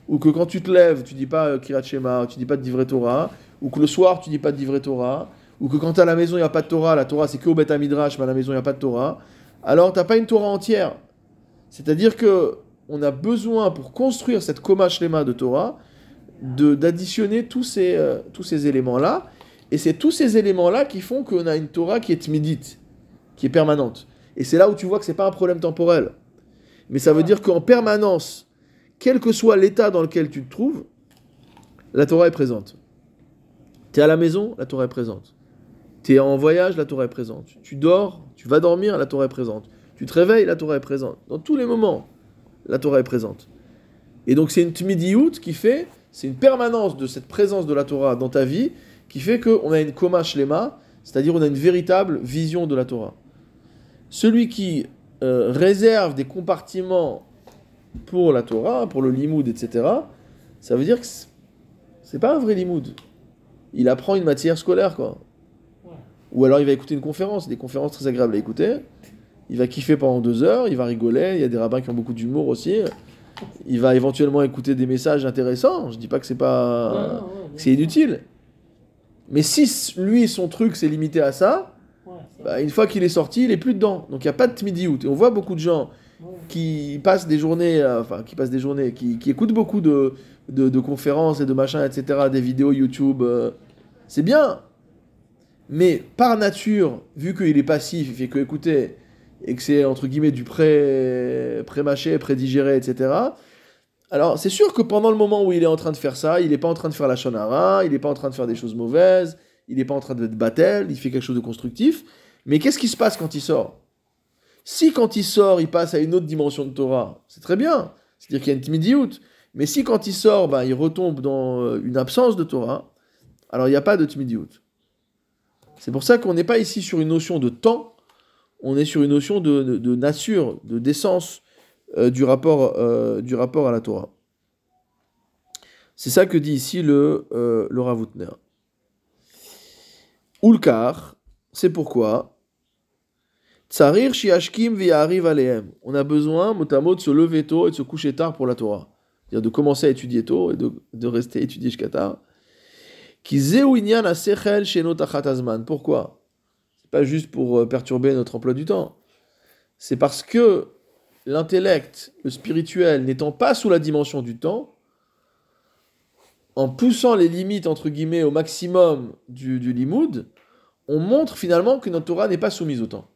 ou que quand tu te lèves, tu dis pas euh, Kirat Shema, tu dis pas de Divrei Torah, ou que le soir tu dis pas de Divrei Torah, ou que quand tu à la maison il n'y a pas de Torah, la Torah c'est que au Beth Midrash, mais à la maison il n'y a pas de Torah, alors t'as pas une Torah entière. C'est-à-dire que on a besoin pour construire cette Koma Shlema de Torah d'additionner tous ces, euh, tous ces éléments-là, et c'est tous ces éléments-là qui font qu'on a une Torah qui est tmidite, qui est permanente. Et c'est là où tu vois que c'est pas un problème temporel. Mais ça veut dire qu'en permanence, quel que soit l'état dans lequel tu te trouves, la Torah est présente. Tu es à la maison, la Torah est présente. Tu es en voyage, la Torah est présente. Tu dors, tu vas dormir, la Torah est présente. Tu te réveilles, la Torah est présente. Dans tous les moments, la Torah est présente. Et donc c'est une tmidiout qui fait, c'est une permanence de cette présence de la Torah dans ta vie qui fait qu'on a une koma shlema, c'est-à-dire on a une véritable vision de la Torah. Celui qui euh, réserve des compartiments pour la Torah, pour le limoud, etc., ça veut dire que c'est- pas un vrai limoud. Il apprend une matière scolaire, quoi. Ouais. Ou alors il va écouter une conférence, des conférences très agréables à écouter. Il va kiffer pendant deux heures, il va rigoler. Il y a des rabbins qui ont beaucoup d'humour aussi. Il va éventuellement écouter des messages intéressants. Je dis pas que c'est pas, ouais, c'est inutile. Mais si lui son truc c'est limité à ça, Ouais, bah, une fois qu'il est sorti, il est plus dedans. Donc il n'y a pas de tmidiout. Et on voit beaucoup de gens qui passent des journées, euh, enfin qui passent des journées, qui, qui écoutent beaucoup de, de, de conférences et de machins, etc., des vidéos YouTube. euh, c'est bien. Mais par nature, vu qu'il est passif, il fait que écouter, et que c'est entre guillemets du pré, pré-mâché, pré-digéré, etc., alors c'est sûr que pendant le moment où il est en train de faire ça, il n'est pas en train de faire la shonara, il n'est pas en train de faire des choses mauvaises, il n'est pas en train de battle, il fait quelque chose de constructif. Mais qu'est-ce qui se passe quand il sort? Si quand il sort, il passe à une autre dimension de Torah, c'est très bien. C'est-à-dire qu'il y a une timidiout. Mais si quand il sort, ben, il retombe dans euh, une absence de Torah, alors il n'y a pas de timidiout. C'est pour ça qu'on n'est pas ici sur une notion de temps, on est sur une notion de, nature, de d'essence euh, du, rapport, euh, du rapport à la Torah. C'est ça que dit ici le, euh, le c'est pourquoi? Tsarir. On a besoin, mot à mot, de se lever tôt et de se coucher tard pour la Torah. C'est-à-dire de commencer à étudier tôt et de, de rester étudier jusqu'à tard. Pourquoi? Pas juste pour euh, perturber notre emploi du temps. C'est parce que l'intellect, le spirituel, n'étant pas sous la dimension du temps, en poussant les limites, entre guillemets, au maximum du, du limoud, on montre finalement que notre Torah n'est pas soumise au temps.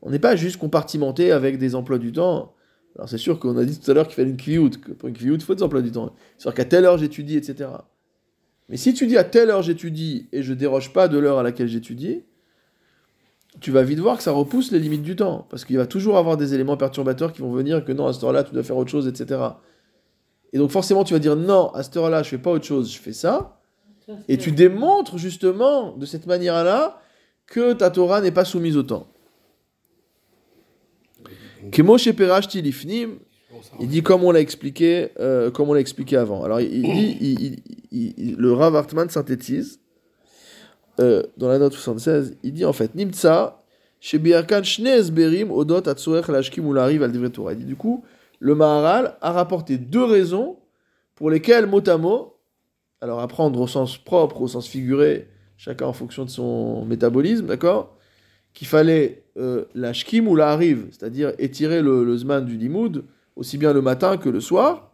On n'est pas juste compartimenté avec des emplois du temps. Alors c'est sûr qu'on a dit tout à l'heure qu'il fallait une kviout, que pour une kviout, faut des emplois du temps. C'est-à-dire qu'à telle heure j'étudie, etc. Mais si tu dis à telle heure j'étudie et je déroge pas de l'heure à laquelle j'étudie, tu vas vite voir que ça repousse les limites du temps. Parce qu'il va toujours avoir des éléments perturbateurs qui vont venir que non, à cette heure-là, tu dois faire autre chose, etc. Et donc forcément, tu vas dire non, à cette heure-là, je fais pas autre chose, je fais ça. Et tu démontres justement de cette manière-là que ta Torah n'est pas soumise au temps. Il dit comme on l'a expliqué, euh, comme on l'a expliqué avant. Alors il, dit, le Rav Hartman synthétise euh, dans la note 76. Il dit en fait Nimtsa shebiarkan shne esberim odot atzoech lashkim ou arrive al. Il dit du coup le Maharal a rapporté deux raisons pour lesquelles mot à mot, alors à prendre au sens propre, au sens figuré, chacun en fonction de son métabolisme, d'accord Qu'il fallait euh, la shkim ou la c'est-à-dire étirer le, le zman du limoud, aussi bien le matin que le soir.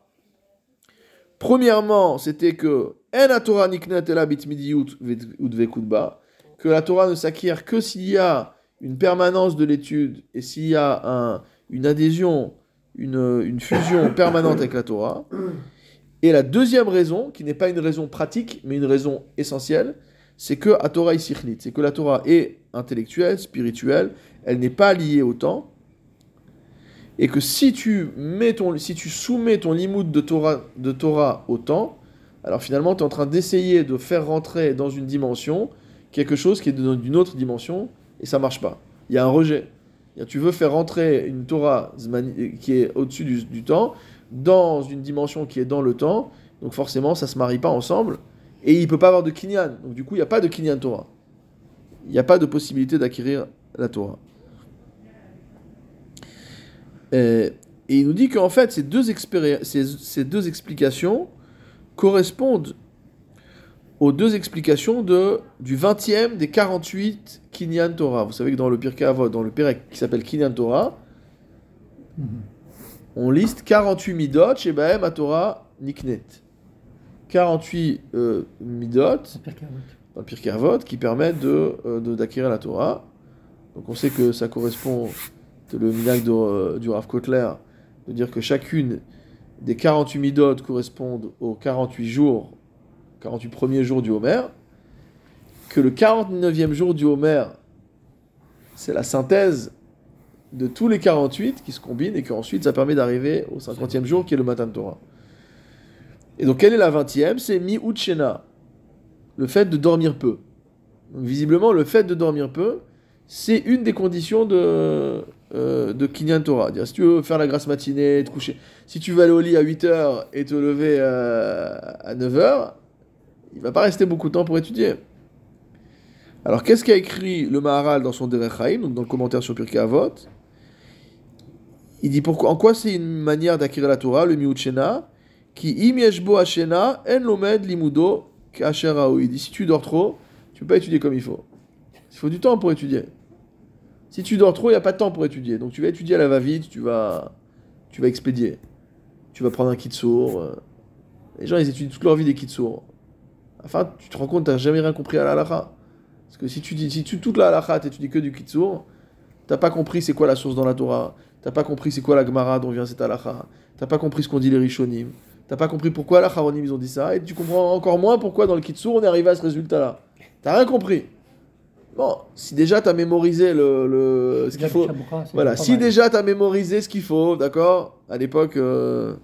Premièrement, c'était que En Torah que la Torah ne s'acquiert que s'il y a une permanence de l'étude et s'il y a un- une adhésion, une, une fusion permanente avec la Torah. Et la deuxième raison, qui n'est pas une raison pratique, mais une raison essentielle, c'est que la Torah est c'est que la Torah est intellectuelle, spirituelle, elle n'est pas liée au temps, et que si tu, soumets ton limoud de Torah, au temps, alors finalement tu es en train d'essayer de faire rentrer dans une dimension quelque chose qui est de- d'une autre dimension, et ça marche pas. Il y a un rejet. Tu veux faire rentrer une Torah qui est au-dessus du, du temps dans une dimension qui est dans le temps, donc forcément ça se marie pas ensemble, et il peut pas avoir de kinyan. Donc du coup il n'y a pas de kinyan Torah. Il n'y a pas de possibilité d'acquérir la Torah. Euh, et il nous dit qu'en fait, ces deux, ces, ces deux explications correspondent aux deux explications de, du 20e des 48 Kinyan Torah. Vous savez que dans le Pirkei Avot, dans le Pérec qui s'appelle Kinyan Torah, Mhm. on liste 48 midot chez Bahem à Torah Niknet. 48 euh, midot dans le Pirkei Avot qui permettent de, euh, de- d'acquérir la Torah. Donc on sait que ça correspond, le minag de, euh, du Rav Kotler, de dire que chacune des 48 midot correspondent aux 48 jours, 48 premiers jours du Homer, que le 49e jour du Homer, c'est la synthèse de tous les 48 qui se combinent et qu'ensuite ça permet d'arriver au 50e jour qui est le matin de Torah. Et donc quelle est la 20e C'est Mi Uchena, le fait de dormir peu. Donc, visiblement, le fait de dormir peu, c'est une des conditions de, euh, de Kinyan Torah. Si tu veux faire la grasse matinée, te coucher, si tu veux aller au lit à 8h et te lever euh, à 9h, il va pas rester beaucoup de temps pour étudier. Alors, qu'est-ce qu'a écrit le Maharal dans son Derech Haïm, donc dans le commentaire sur Pirkei Avot? Il dit pourquoi, en quoi c'est une manière d'acquérir la Torah, le Miuchena, qui im yeshbo hashena en lomed limudo kasher. Il dit si tu dors trop, tu peux pas étudier comme il faut. Il faut du temps pour étudier. Si tu dors trop, il n'y a pas de temps pour étudier. Donc tu vas étudier à la va-vite, tu vas, tu vas expédier. Tu vas prendre un kit euh. Les gens, ils étudient toute leur vie des kits sourds. Enfin, tu te rends compte, tu n'as jamais rien compris à la halakha. Parce que si tu dis, si tu, toute la halakha, tu étudies que du kit sourd, t'as pas compris c'est quoi la source dans la Torah. T'as pas compris c'est quoi la Gemara dont vient cette halakha. T'as pas compris ce qu'ont dit les Rishonim. T'as pas compris pourquoi la Charonim ils ont dit ça. Et tu comprends encore moins pourquoi dans le kit on est arrivé à ce résultat-là. T'as rien compris. Bon, si déjà t'as mémorisé le, le- ce qu'il faut. Voilà, si mal. déjà t'as mémorisé ce qu'il faut, d'accord À l'époque, euh,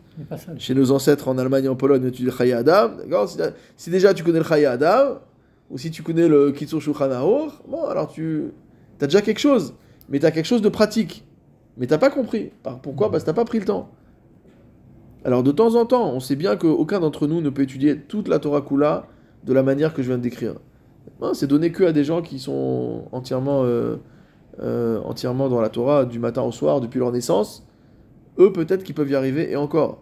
chez nos ancêtres en Allemagne et en Pologne, on étudie le Chaye Adam, d'accord si, déjà tu connais le Chaye Adam, ou si tu connais le Kitsur Shulchan bon, alors tu as déjà quelque chose, mais tu as quelque chose de pratique. Mais t'as pas compris. Pourquoi? Parce que t'as pas pris le temps. Alors de temps en temps, on sait bien qu'aucun d'entre nous ne peut étudier toute la Torah Kula de la manière que je viens de décrire. C'est donné que à des gens qui sont entièrement, euh, euh, entièrement dans la Torah du matin au soir depuis leur naissance. Eux, peut-être qu'ils peuvent y arriver, et encore.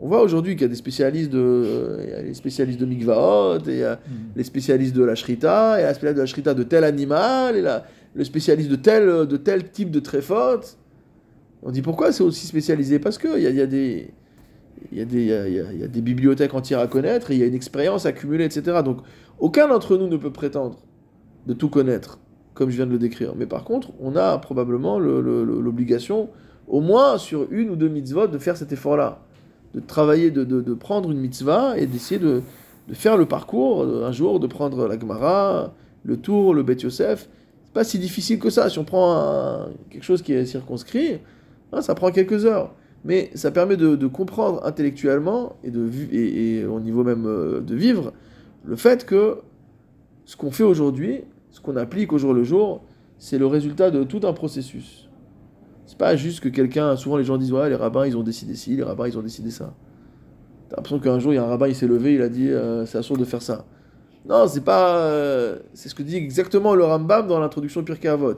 On voit aujourd'hui qu'il y a des spécialistes de, euh, il y a les spécialistes de Mikvaot, et il y a Mhm. les spécialistes de la Shrita, et la spécialiste de la Shrita de tel animal, et la- le spécialiste de tel, de tel type de tréfote. On dit pourquoi c'est aussi spécialisé? Parce qu'il y a, y, a des- il y, a des- y a- il y a- il y a des bibliothèques entières à connaître, et il y a une expérience accumulée, etc. Donc aucun d'entre nous ne peut prétendre de tout connaître, comme je viens de le décrire. Mais par contre, on a probablement le- le- le- l'obligation, au moins sur une ou deux mitzvot, de faire cet effort-là. De travailler, de, prendre une mitzvah et d'essayer de, faire le parcours euh, un jour, de prendre la Gemara, le Tour, le Bet Yosef. C'est pas si difficile que ça. Si on prend quelque chose qui est circonscrit, hein, ça prend quelques heures. Mais ça permet de, comprendre intellectuellement et, de, et au niveau même euh, de vivre le fait que ce qu'on fait aujourd'hui, ce qu'on applique au jour le jour, c'est le résultat de tout un processus. C'est pas juste que quelqu'un, souvent les gens disent ouais les rabbins ils ont décidé ci, les rabbins ils ont décidé ça. T'as l'impression qu'un jour il y a un rabbin il s'est levé, il a dit euh, c'est assuré de faire ça. Non, c'est pas, euh, c'est ce que dit exactement le Rambam dans l'introduction Pirkei Avot.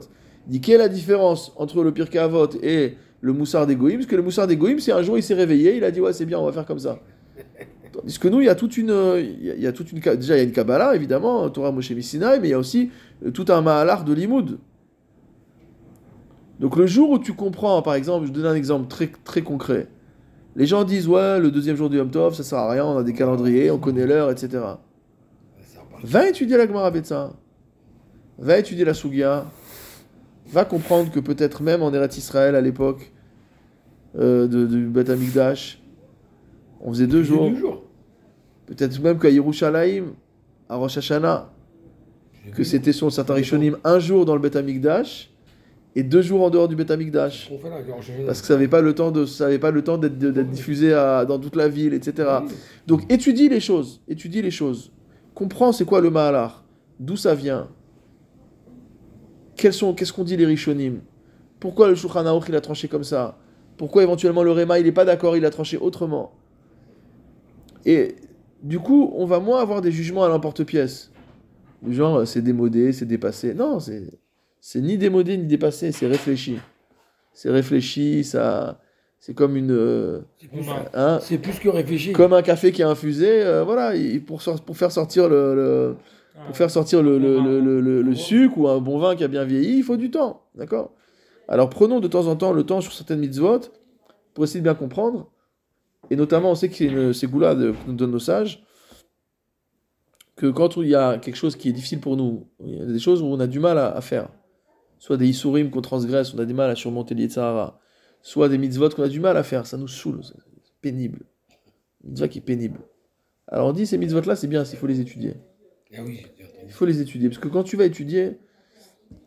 Il dit quelle est la différence entre le Pirkei Avot et le Moussard des Parce que le Moussard des c'est un jour il s'est réveillé, il a dit ouais c'est bien, on va faire comme ça. Tandis que nous, il y a toute une, il y a, il y a toute une, déjà il y a une Kabbalah évidemment, Torah Moshe Sinai, mais il y a aussi euh, tout un Mahalar de Limoud. Donc le jour où tu comprends, par exemple, je donne un exemple très, très concret. Les gens disent ouais le deuxième jour du Yom Tov, ça sert à rien, on a des calendriers, on connaît l'heure, etc. Va étudier la Gemara Betsa. Va étudier la Sugia. Va comprendre que peut-être même en Eretz Israël à l'époque euh, de, du Beth Amikdash, on faisait deux C'est jours. deux jours. Peut-être même qu'à Yerushalayim, à Rosh Hashanah, que c'était sur certains Rishonim un jour dans le Beth Amikdash et deux jours en dehors du Beth Amikdash. On fait là, on change- Parce que ça n'avait pas le temps de, ça avait pas le temps d'être, d'être diffusé à- dans toute la ville, etc. Donc étudie les choses, étudie les choses. Comprends c'est quoi le Mahalar, d'où ça vient, Quels sont, qu'est-ce qu'on dit les Rishonim, pourquoi le Shulchan Aruch il a tranché comme ça, pourquoi éventuellement le Réma il n'est pas d'accord, il a tranché autrement? Et du coup, on va moins avoir des jugements à l'emporte-pièce. Du genre, euh, c'est démodé, c'est dépassé. Non, c'est, c'est ni démodé ni dépassé, c'est réfléchi. C'est réfléchi, ça, c'est comme une, euh, C'est plus, hein, c'est plus que réfléchi. comme un café qui est infusé, euh, voilà, il- pour, faire sortir le, le- pour faire sortir le- le sucre ou un bon vin qui a bien vieilli, il faut du temps, d'accord? Alors prenons de temps en temps le temps sur certaines mitzvot pour essayer de bien comprendre, et notamment on sait que c'est une ségoula que nous donnent nos sages, que quand il y a quelque chose qui est difficile pour nous, il y a des choses où on a du mal à, à faire, soit des isurim qu'on transgresse, on a du mal à surmonter l'Yetzahara, soit des mitzvot qu'on a du mal à faire, ça nous saoule, c'est pénible. Une mitzvah qui est pénible. Alors on dit ces mitzvot-là, c'est bien, il faut les étudier. Ah oui. Il faut les étudier. Parce que quand tu vas étudier,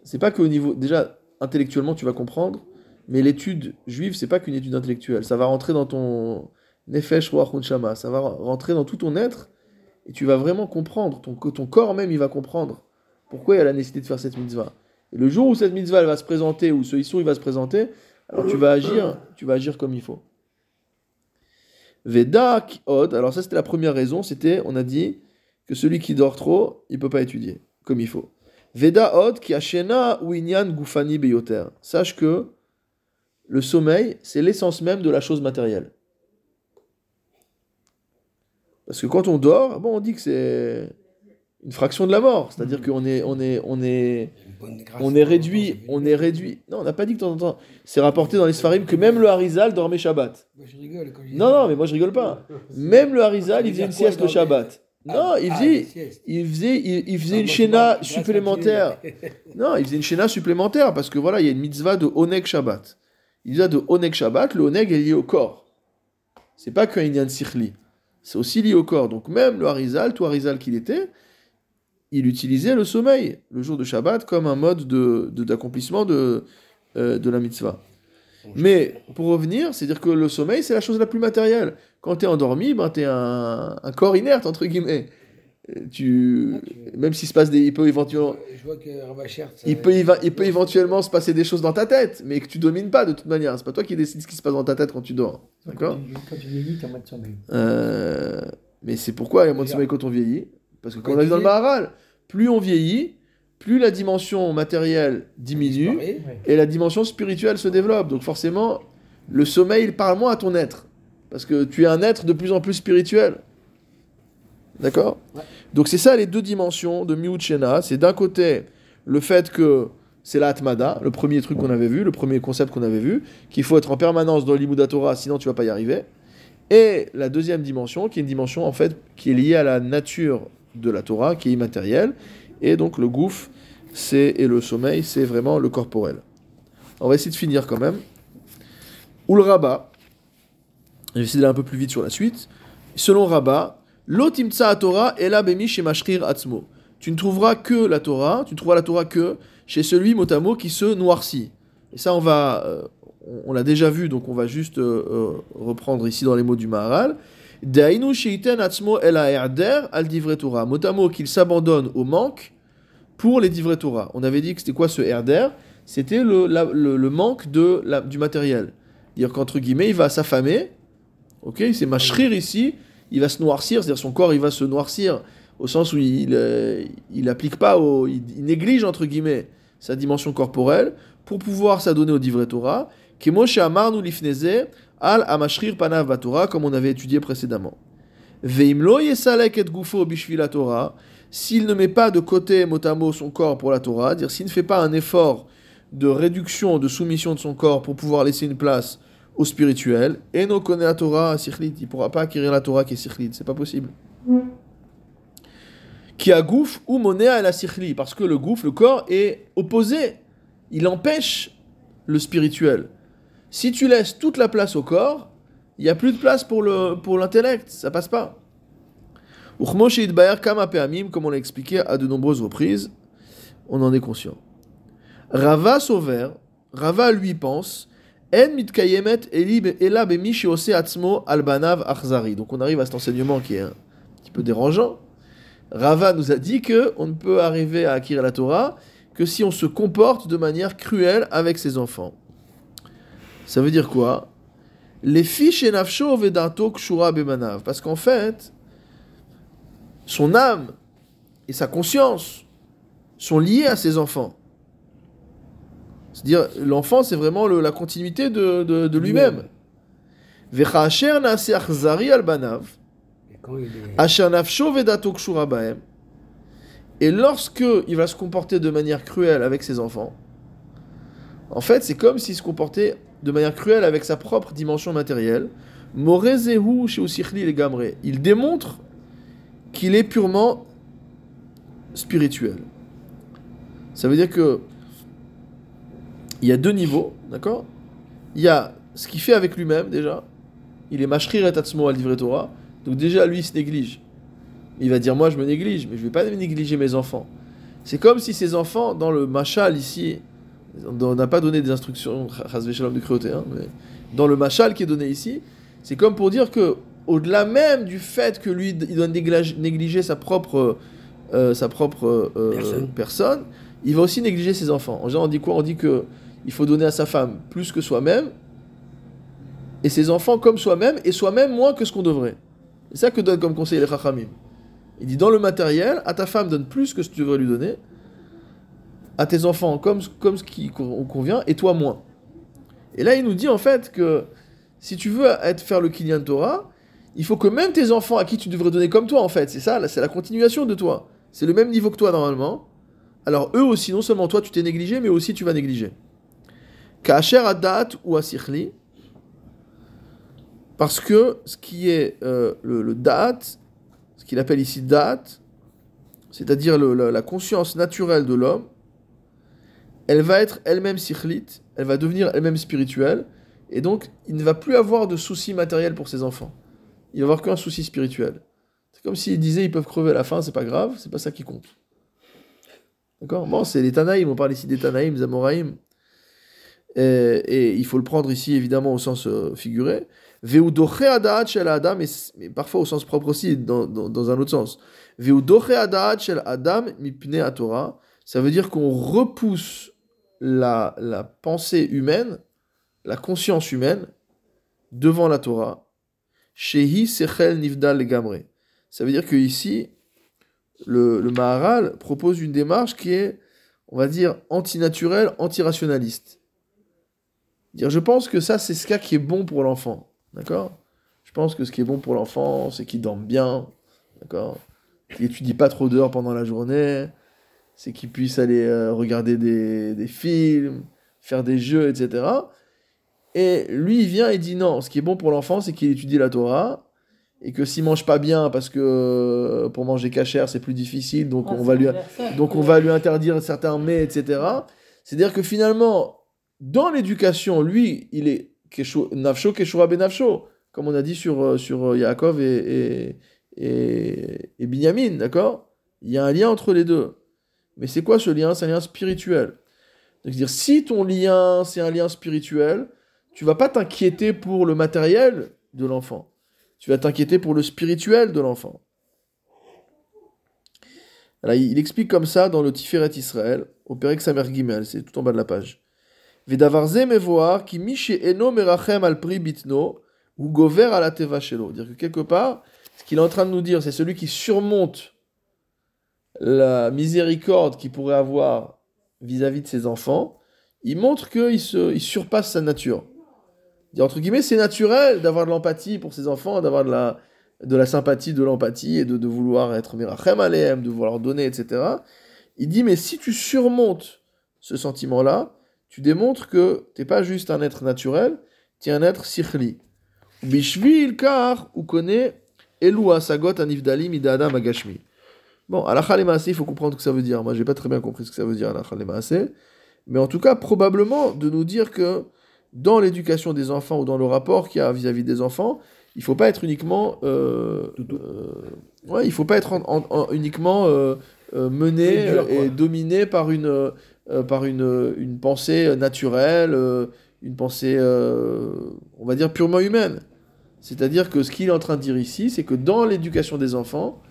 c'est pas qu'au niveau. Déjà, intellectuellement, tu vas comprendre, mais l'étude juive, c'est pas qu'une étude intellectuelle. Ça va rentrer dans ton nefesh neshama. Ça va rentrer dans tout ton être, et tu vas vraiment comprendre. Ton, ton corps même, il va comprendre pourquoi il y a la nécessité de faire cette mitzvah. Et le jour où cette mitzvah elle va se présenter, ou ce issou il va se présenter, alors tu vas agir, tu vas agir comme il faut. Veda od, alors ça c'était la première raison, c'était, on a dit, que celui qui dort trop, il peut pas étudier comme il faut. Veda od ki ashena ou inyan gufani beyoter. Sache que le sommeil, c'est l'essence même de la chose matérielle. Parce que quand on dort, bon, on dit que c'est une fraction de la mort, c'est-à-dire qu'on est, on est, on est, Une on est réduit, on est réduit. Non, on n'a pas dit que de temps en temps. C'est rapporté dans les Sfarim que même le Harizal dormait Shabbat. Moi, je rigole quand Non, non, mais moi je rigole pas. Même le Harizal, il faisait une Ça veut dire sieste le Shabbat. Ah, Non, il ah, faisait, il faisait, il, il faisait Ah, une grâce supplémentaire. Non, il faisait une shéna supplémentaire parce que voilà, il y a une mitzvah de Oneg Shabbat. Il mitzvah de Oneg Shabbat, le Oneg est lié au corps. C'est pas qu'un Inyan Sikhli. C'est aussi lié au corps. Donc même le Harizal, tout Harizal qu'il était, il utilisait le sommeil, le jour de Shabbat, comme un mode de, de- d'accomplissement de, euh, de la mitzvah. Mais pour revenir, c'est dire que le sommeil, c'est la chose la plus matérielle. Quand tu es endormi, ben, tu es un, un corps inerte, entre guillemets. Tu, même s'il se passe des. Il peut éventuellement. Je vois que Rabachert. ça- Il peut, éva- il peut éventuellement se passer des choses dans ta tête, mais que tu domines pas de toute manière. C'est pas toi qui décides ce qui se passe dans ta tête quand tu dors. D'accord Quand tu- Quand tu vieillis, t'es en mode sommeil. Euh, Mais c'est pourquoi il y a moins de sommeil quand on vieillit. Parce que comme on vu dans le. Maharal, plus on vieillit, plus la dimension matérielle diminue et la dimension spirituelle se développe. Donc forcément, le sommeil il parle moins à ton être. Parce que tu es un être de plus en plus spirituel. D'accord Ouais. Donc c'est ça les deux dimensions de Miut Shena. C'est d'un côté le fait que c'est la Atmada, le premier truc qu'on avait vu, le premier concept qu'on avait vu, qu'il faut être en permanence dans l'Imuda Torah, sinon tu vas pas y arriver. Et la deuxième dimension, qui est une dimension en fait qui est liée à la nature de la Torah, qui est immatérielle. Et donc le gouffre c'est et le sommeil, c'est vraiment le corporel. On va essayer de finir quand même. Ou le rabat. Je vais essayer d'aller un peu plus vite sur la suite. Selon Rabat, l'otimtsa Torah est la chez Mashrir Atzmo. Tu ne trouveras que la Torah, tu ne trouveras la Torah que chez celui motamo qui se noircit. Et ça, on va, euh, on, l'a déjà vu, donc on va juste euh, euh, reprendre ici dans les mots du Maharal. Dainu sheiten atzmo el ha'erder al divrei Torah. Motamo qu'il s'abandonne au manque pour les divrei Torah. On avait dit que c'était quoi ce herder C'était le, manque de, la- du matériel. Dire qu'entre guillemets, il va s'affamer, ok Il s'est machrir ici, il va se noircir, c'est-à-dire son corps il va se noircir au sens où il euh, il pas, au, il, néglige entre guillemets sa dimension corporelle pour pouvoir s'adonner au divrei Torah. Al amashrir panav batora, comme on avait étudié précédemment. Veimlo yesalek et gufo bishvil la Torah, s'il ne met pas de côté mot à mot son corps pour la Torah, dire s'il ne fait pas un effort de réduction, de soumission de son corps pour pouvoir laisser une place au spirituel, et no connaît la Torah à sikhlit, il pourra pas acquérir la Torah qui est sikhlit, c'est pas possible. Qui a gouf ou monéa à la sikhli, parce que le gouf, le corps, est opposé, il empêche le spirituel. Si tu laisses toute la place au corps, il n'y a plus de place pour le pour l'intellect, ça passe pas. Comme on l'a expliqué à de nombreuses reprises, on en est conscient. Rava Sauver, Rava lui pense, Donc on arrive à cet enseignement qui est un petit peu dérangeant. Rava nous a dit que on ne peut arriver à acquérir la Torah que si on se comporte de manière cruelle avec ses enfants. Ça veut dire quoi? Les fiches et nafsho vedato kshura bemanav. Parce qu'en fait, son âme et sa conscience sont liés à ses enfants. C'est-à-dire, l'enfant, c'est vraiment le- la continuité de, de- de lui-même. Et lorsque il va se comporter de manière cruelle avec ses enfants, en fait, c'est comme s'il se comportait de manière cruelle avec sa propre dimension matérielle. Morezehu gamre. Il démontre qu'il est purement spirituel. Ça veut dire que il y a deux niveaux, d'accord? Il y a ce qu'il fait avec lui-même déjà. Il est mashrir et al divrei Torah. Donc déjà, lui, il se néglige. Il va dire, moi, je me néglige, mais je vais pas négliger mes enfants. C'est comme si ses enfants, dans le machal ici, on n'a pas donné des instructions, de hein, mais dans le machal qui est donné ici, c'est comme pour dire que, au-delà même du fait que lui, il doit négliger, négliger sa propre, euh, sa propre euh, Personne. personne, il va aussi négliger ses enfants. En général, on dit quoi? On dit que il faut donner à sa femme plus que soi-même, et ses enfants comme soi-même, et soi-même moins que ce qu'on devrait. C'est ça que donne comme conseil les Chachamim. Il dit dans le matériel, à ta femme donne plus que ce que tu devrais lui donner, à tes enfants comme, comme ce qui con- convient, et toi moins. Et là, il nous dit en fait que si tu veux être, faire le Kinyan Torah, il faut que même tes enfants à qui tu devrais donner comme toi en fait, c'est ça, c'est la continuation de toi. C'est le même niveau que toi normalement. Alors eux aussi, non seulement toi tu t'es négligé, mais aussi tu vas négliger. Ka'asher adat ou asichli, parce que ce qui est euh, le, le date, ce qu'il appelle ici date, c'est-à-dire la, conscience naturelle de l'homme, elle va être elle-même sikhlit, elle va devenir elle-même spirituelle, et donc il ne va plus avoir de soucis matériels pour ses enfants. Il va avoir qu'un souci spirituel. C'est comme s'il disait ils peuvent crever à la fin, c'est pas grave, c'est pas ça qui compte. D'accord? Bon, c'est les Tanaïm, on parle ici des Tanaïm. Et, et il faut le prendre ici évidemment au sens euh, figuré. Adam, mais, parfois au sens propre aussi, dans, un autre sens. Adam Torah. Ça veut dire qu'on repousse la, la pensée humaine, la conscience humaine, devant la Torah. Shehi sechel nivdal gamre. Ça veut dire que ici, le, le Maharal propose une démarche qui est, on va dire, antinaturelle, antirationaliste. Dire, je pense que ça, c'est ce cas qui est bon pour l'enfant. D'accord? Je pense que ce qui est bon pour l'enfant, c'est qu'il dorme bien. D'accord? Qu'il étudie pas trop d'heures pendant la journée. C'est qu'il puisse aller euh, regarder des, des films, faire des jeux, etc. Et lui, il vient et dit non, ce qui est bon pour l'enfant, c'est qu'il étudie la Torah. Et que s'il mange pas bien, parce que euh, pour manger cachère, c'est plus difficile, donc Ah, on va lui, donc on va lui interdire certains mets, etc. C'est-à-dire que finalement, dans l'éducation, lui, il est nafsho keshura benafsho, comme on a dit sur, euh, sur euh, Yaakov et, et, Binyamin, d'accord? Il y a un lien entre les deux. Mais c'est quoi ce lien? C'est un lien spirituel. Donc, dire si ton lien, c'est un lien spirituel, tu vas pas t'inquiéter pour le matériel de l'enfant. Tu vas t'inquiéter pour le spirituel de l'enfant. Il explique comme ça dans le Tiferet Israël, au Perek Samer Gimel, c'est tout en bas de la page. Ki mi eno merachem al pri bitno ou gover à la teva shelo. Dire que quelque part, ce qu'il est en train de nous dire, c'est celui qui surmonte la miséricorde qu'il pourrait avoir vis-à-vis de ses enfants, il montre qu'il il surpasse sa nature. Dire, entre guillemets, c'est naturel d'avoir de l'empathie pour ses enfants, d'avoir de la, de la sympathie, de l'empathie et de, vouloir être mirachem aleem, de vouloir donner, etc. Il dit, mais si tu surmontes ce sentiment-là, tu démontres que tu n'es pas juste un être naturel, tu es un être sikhli. Bishvil kar ou connaît Elou Sagot Anivdalim Ida Magashmi. Bon, alakha le maaseh, il faut comprendre ce que ça veut dire. Moi, j'ai pas très bien compris ce que ça veut dire, alakha le maaseh. Mais en tout cas, probablement de nous dire que dans l'éducation des enfants ou dans le rapport qu'il y a vis-à-vis des enfants, il faut pas être uniquement. Euh, euh, ouais, il faut pas être en- en- en- uniquement euh, mené et dominé par une, euh, par une, une pensée naturelle, euh, une pensée, euh, on va dire, purement humaine. C'est-à-dire que ce qu'il est en train de dire ici, c'est que dans l'éducation des enfants,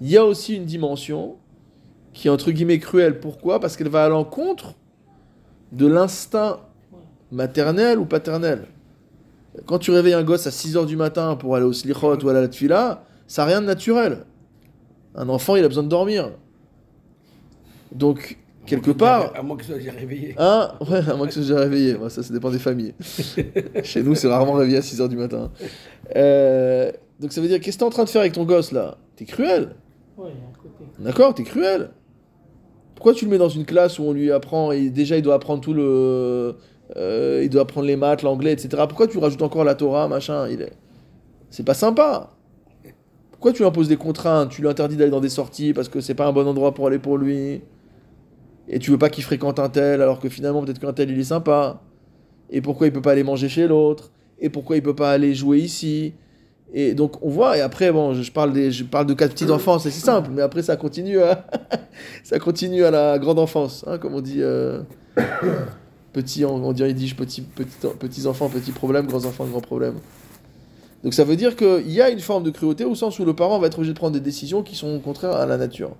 il y a aussi une dimension qui est entre guillemets cruelle. Pourquoi? Parce qu'elle va à l'encontre de l'instinct maternel ou paternel. Quand tu réveilles un gosse à 6h du matin pour aller au slichot ou à la tfila, ça n'a rien de naturel. Un enfant, il a besoin de dormir. Donc, quelque part, À moins que ce soit déjà réveillé. Hein Ouais, à moins que ce soit déjà réveillé. Moi, ça, ça dépend des familles. Chez nous, c'est rarement réveillé à 6h du matin. Euh, donc ça veut dire, qu'est-ce que t'es en train de faire avec ton gosse là? T'es cruel? Ouais, il y a un côté. D'accord T'es cruel? Pourquoi tu le mets dans une classe où on lui apprend, et déjà il doit apprendre tout le... euh, il doit apprendre les maths, l'anglais, etc. Pourquoi tu rajoutes encore la Torah, machin? Il est... C'est pas sympa. Pourquoi tu lui imposes des contraintes? Tu lui interdis d'aller dans des sorties parce que c'est pas un bon endroit pour aller pour lui Et tu veux pas qu'il fréquente un tel alors que finalement peut-être qu'un tel il est sympa Et pourquoi il peut pas aller manger chez l'autre? Et pourquoi il peut pas aller jouer ici? Et donc on voit, et après, bon, je, parle, des, je parle de quatre petits enfants, c'est si simple, mais après ça continue à, ça continue à la grande enfance, hein, comme on dit, euh, petit, on, on dirait, petit, petit, petits enfants, petits problèmes, grands enfants, grands problèmes. Donc ça veut dire qu'il y a une forme de cruauté au sens où le parent va être obligé de prendre des décisions qui sont contraires à la nature.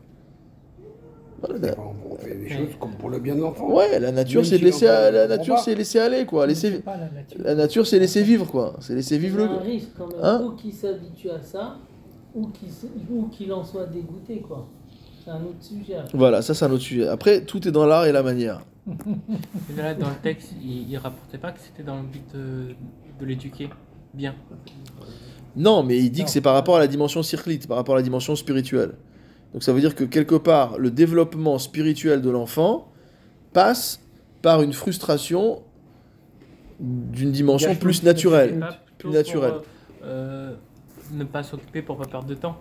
Voilà, On fait des choses comme pour le bien de l'enfant. Ouais, la nature c'est laisser, à- la nature c'est laisser aller quoi, C'est laisser, pas la nature. la nature c'est laisser vivre quoi, c'est laisser Il y vivre a le. un risque quand même, Hein ou qu'il s'habitue à ça, ou qu'il se- ou qu'il en soit dégoûté, quoi. C'est un autre sujet. après. Voilà, ça c'est un autre sujet. Après, tout est dans l'art et la manière. Et là, dans le texte, il, il rapportait pas que c'était dans le but de, de l'éduquer bien. Non, mais il dit Non. que c'est par rapport à la dimension circlite, par rapport à la dimension spirituelle. Donc ça veut dire que quelque part, le développement spirituel de l'enfant passe par une frustration d'une dimension plus naturelle. Plus naturel. pour, euh, euh, ne pas s'occuper pour pas perdre de temps.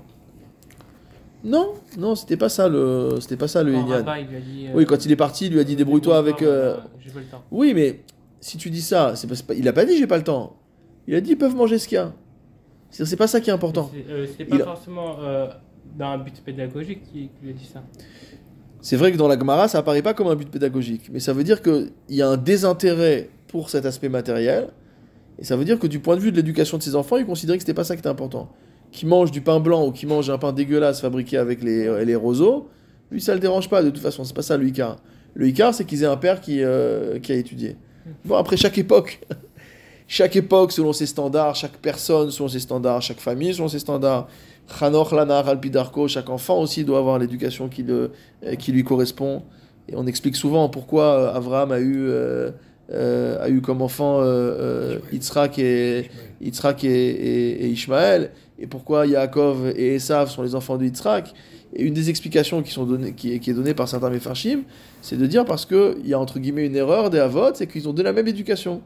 Non, non, c'était pas ça le, c'était pas ça le Quand Inyan. Rabat, il lui a dit, euh, Oui, quand il est parti, il lui a dit débrouille-toi avec. euh, J'ai pas le temps. Oui, mais si tu dis ça, c'est pas, il a pas dit j'ai pas le temps. Il a dit ils peuvent manger ce qu'il y a. C'est pas ça qui est important. C'est euh, pas Il forcément dans un but pédagogique qu'il lui dit ça. C'est vrai que dans la Gemara, ça apparaît pas comme un but pédagogique, mais ça veut dire qu'il y a un désintérêt pour cet aspect matériel, et ça veut dire que du point de vue de l'éducation de ses enfants, il considérait que c'était pas ça qui était important. Qui mange du pain blanc ou qui mange un pain dégueulasse fabriqué avec les, les roseaux, lui ça le dérange pas de toute façon, c'est pas ça le Icar. Le Icar, c'est qu'ils aient un père qui, euh, qui a étudié. Bon, après chaque époque, chaque époque selon ses standards, chaque personne selon ses standards, chaque famille selon ses standards. Chanoch Lanar Alpidarko, chaque enfant aussi doit avoir l'éducation qui, euh, qui lui correspond. Et on explique souvent pourquoi euh, Abraham a eu, euh, a eu comme enfant euh, Yitzhak, et, Yitzhak et, et, et pourquoi Yaakov et Esav sont les enfants de Yitzhak. Et une des explications qui, sont données, qui, est, donnée par certains Mefarshim, c'est de dire parce qu'il y a entre guillemets une erreur des Avot, c'est qu'ils ont donné la même éducation.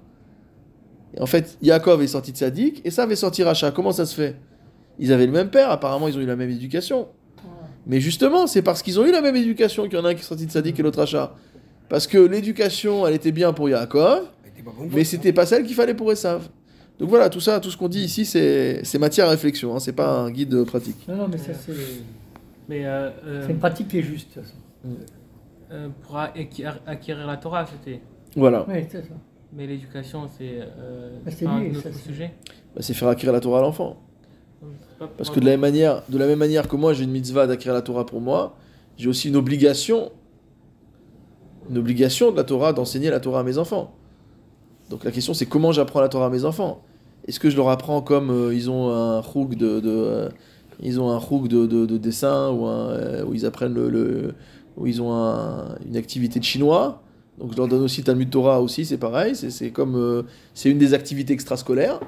En fait, Yaakov est sorti de Sadik, Esav est sorti Racha. Comment ça se fait? Ils avaient le même père, apparemment ils ont eu la même éducation. Mais justement, c'est parce qu'ils ont eu la même éducation qu'il y en a un qui est sorti de Sadik et l'autre Racha. Parce que l'éducation, elle était bien pour Yaakov, mais c'était pas celle qu'il fallait pour Esav. Donc voilà, tout ça, tout ce qu'on dit ici, c'est matière à réflexion, hein, c'est pas un guide pratique. Non, non, mais ça, c'est Mais euh, euh, c'est une pratique qui est juste. de toute façon. euh, pour acquérir, acquérir la Torah, c'était. Voilà. Oui, c'est ça. Mais l'éducation, c'est euh, Bah, un ça, autre sujet. Bah, c'est faire acquérir la Torah à l'enfant. Parce que de la même manière, de la même manière que moi j'ai une mitzvah d'acquérir la Torah pour moi, j'ai aussi une obligation, une obligation de la Torah d'enseigner la Torah à mes enfants. Donc la question c'est comment j'apprends la Torah à mes enfants? Est-ce que je leur apprends comme euh, ils ont un choug de, euh, ils ont un choug de, de, de dessin ou euh, où ils apprennent le, où ils ont un- une activité de chinois? Donc je leur donne aussi Talmud Torah aussi, c'est pareil, c'est comme c'est une des activités extrascolaires,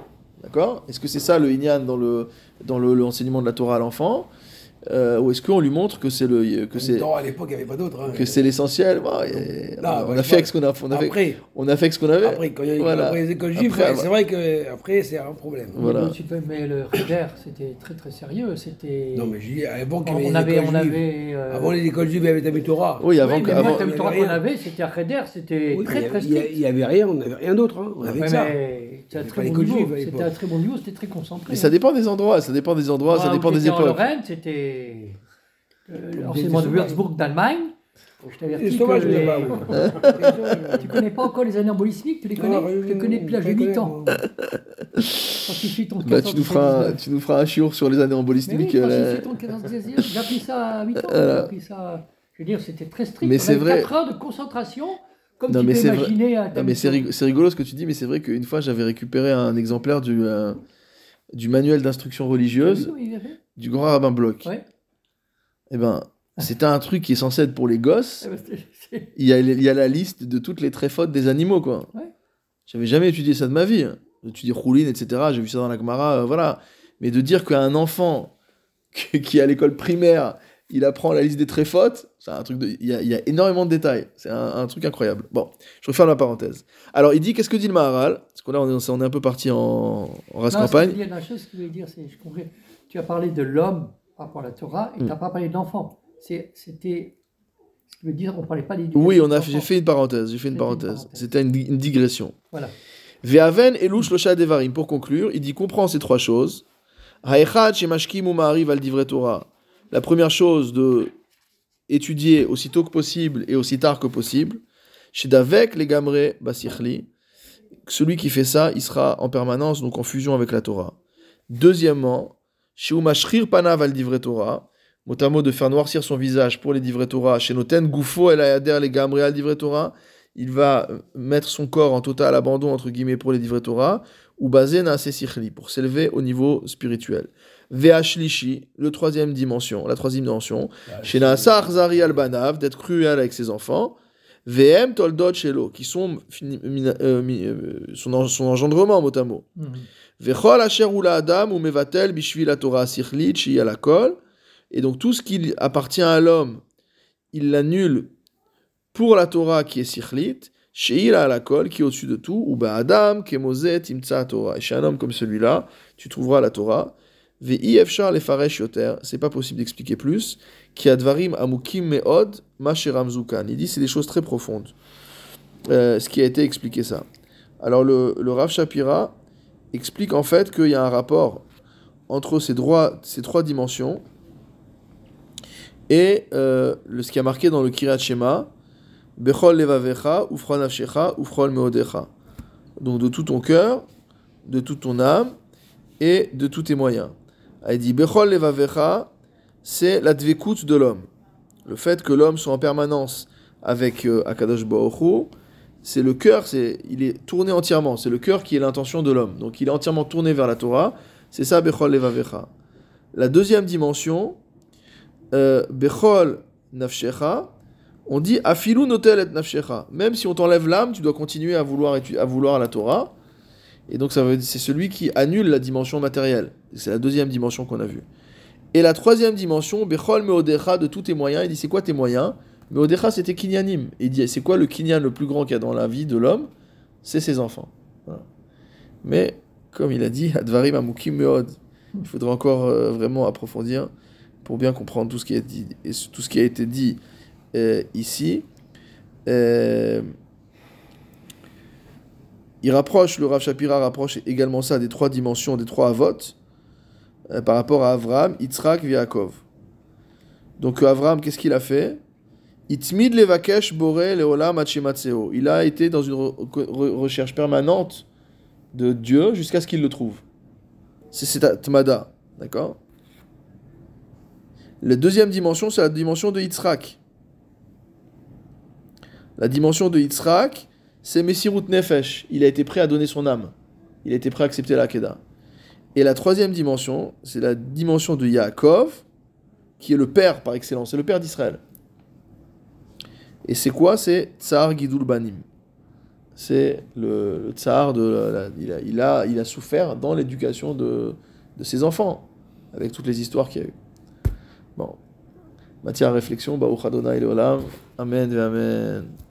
d'accord? Est-ce que c'est ça le Inyan dans le dans le- l'enseignement de la Torah à l'enfant? Euh, ou est-ce qu'on lui montre que c'est le que c'est Non, à l'époque, il n'y avait pas d'autre. hein. que c'est l'essentiel? Non, on, ouais, a fait avec ce qu'on a, on a fait, Après, on a fait avec ce qu'on avait. après, quand il y a eu Voilà. après les écoles juives, c'est vrai que après c'est un problème. Voilà. Mais, tu peux- mais le Reder, c'était très très sérieux. C'était. Non, mais je dis, à l'époque, il y on, avait on avait, on euh, Avant les écoles juives, il y avait Talmud Torah. Oui, avant oui, que- avant- y le avait qu'on avait, c'était à Reder, c'était très très il y avait rien, on n'avait rien d'autre. Hein. On avait ça. C'était un très bon niveau. C'était un très bon niveau, c'était très concentré. Mais ça dépend des endroits, ça dépend des endroits, ça dépend des j'étais en époques. Lorraine, c'était euh, l'enseignement de des Würzburg d'Allemagne. Je Les t'avertis que les- tu connais pas encore les années embolismiques, tu les connais Non, Je les euh, connais depuis l'âge de je les 8 connais, ans. tu Bah, tu nous feras, un- tu nous feras un chiour sur les années Mais oui, euh, j'ai fait ton 15 dixième, j'ai appris ça à 8 ans. Voilà. J'ai appris ça. Je veux dire, c'était très strict. Mais c'est vrai. 4 heures de concentration, comme Non, tu mais peux vrai. Non, mais c'est rig- c'est rigolo ce que tu dis, mais c'est vrai qu'une fois j'avais récupéré un exemplaire du, euh, du manuel d'instruction religieuse du grand rabbin Bloch. Ouais. Eh ben, c'était un truc qui est censé être pour les gosses. C'est- c'est- Il y a, il y a la liste de toutes les tréfautes des animaux, quoi. Ouais. J'avais jamais étudié ça de ma vie. J'ai étudié Rouline, etc. J'ai vu ça dans la Gemara, euh, voilà. Mais de dire qu'un enfant qui est à l'école primaire, il apprend la liste des tréfautes, c'est un truc de... il, y a, il y a énormément de détails. C'est un, un truc incroyable. Bon, je referme la parenthèse. Alors, il dit, qu'est-ce que dit le Maharal? Parce que là, on est, on est un peu parti en, en race Non, campagne. dire, la chose que je voulais dire, c'est, je comprends, tu as parlé de l'homme par rapport à la Torah et tu Mm. n'as pas parlé de l'enfant. C'est, c'était, ce qui veut dire, on ne parlait pas d'éducation. Oui, on a, j'ai fait une parenthèse. J'ai fait une une parenthèse. C'était une, di- une digression. Voilà. Ve'aven elush losha devarim. Pour conclure, il dit comprend ces trois choses. Ha'echad shemashkim u'ma'ariv al divrei Torah. La première chose de étudier aussitôt que possible et aussi tard que possible. Shedavek les gamre basichli. Celui qui fait ça, il sera en permanence donc en fusion avec la Torah. Deuxièmement, shiu mashrir panav al divrei Torah. Mot à mot de faire noircir son visage pour les divrei Torah. Shenoten gufo el ayader les gamre al il va euh, mettre son corps en total abandon, entre guillemets, pour les divrei Torah, ou basé na pour s'élever au niveau spirituel. Ve'ashlishi, le troisième dimension, la troisième dimension, chez Naasar Zari al-Banav, d'être cruel avec ses enfants, Ve'em toldot shelo, qui sont euh, mi- euh, son, en- son engendrement, mot à mot. Mhm. Vechol asher adam ou mevatel bishvi la Torah sichlit shi la kol. Et donc tout ce qui appartient à l'homme, il l'annule pour la Torah qui est sichlit, shi la kol qui est au-dessus de tout, ou adam kemozet imtsa Torah. Et chez un homme comme celui-là, tu trouveras la Torah. C'est pas possible d'expliquer plus. Il dit c'est des choses très profondes. Euh, ce qui a été expliqué ça. Alors le, le Rav Shapira explique en fait qu'il y a un rapport entre ces, droits, ces trois dimensions et euh, ce qui a marqué dans le Kiryat Shema, Bechol levavecha, meodecha. Donc de tout ton cœur, de toute ton âme et de tous tes moyens. Il dit Bechol levavecha, c'est la dvekut de l'homme. Le fait que l'homme soit en permanence avec euh, Akadosh c'est le cœur, c'est, il est tourné entièrement. C'est le cœur qui est l'intention de l'homme. Donc il est entièrement tourné vers la Torah. C'est ça, Bechol Levavecha. La deuxième dimension, euh, Bechol Nafshecha, on dit Afilu Notel et. Même si on t'enlève l'âme, tu dois continuer à vouloir, à vouloir la Torah. Et donc c'est celui qui annule la dimension matérielle. C'est la deuxième dimension qu'on a vue. Et la troisième dimension, Bechol Meodecha, de tous tes moyens. Il dit c'est quoi tes moyens? Meodecha, c'était Kinyanim. Il dit c'est quoi le Kinyan le plus grand qu'il y a dans la vie de l'homme? C'est ses enfants. Mais, comme il a dit, Advarim Amukim Meod. Il faudra encore euh, vraiment approfondir pour bien comprendre tout ce qui a, dit, et tout ce qui a été dit euh, ici. Euh, il rapproche, le Rav Shapira rapproche également ça des trois dimensions, des trois avot, euh, par rapport à Avram, Yitzhak Yaakov. Donc euh, Avram, qu'est-ce qu'il a fait? Itmid levakesh bore leolam. Il a été dans une re- re- recherche permanente de Dieu jusqu'à ce qu'il le trouve. C'est c'est Tmada, d'accord? La deuxième dimension, c'est la dimension de Yitzhak. La dimension de Yitzhak, c'est Messirut Nefesh. Il a été prêt à donner son âme. Il a été prêt à accepter la Kedah. Et la troisième dimension, c'est la dimension de Yaakov, qui est le père par excellence, c'est le père d'Israël. Et c'est quoi? C'est Tsar Gidul Banim. C'est le, tsar de. la- il, a, il, a, il a souffert dans l'éducation de, de ses enfants, avec toutes les histoires qu'il y a eu. Bon. Matière à réflexion, Baruch Adonai Leolam. Amen Amen.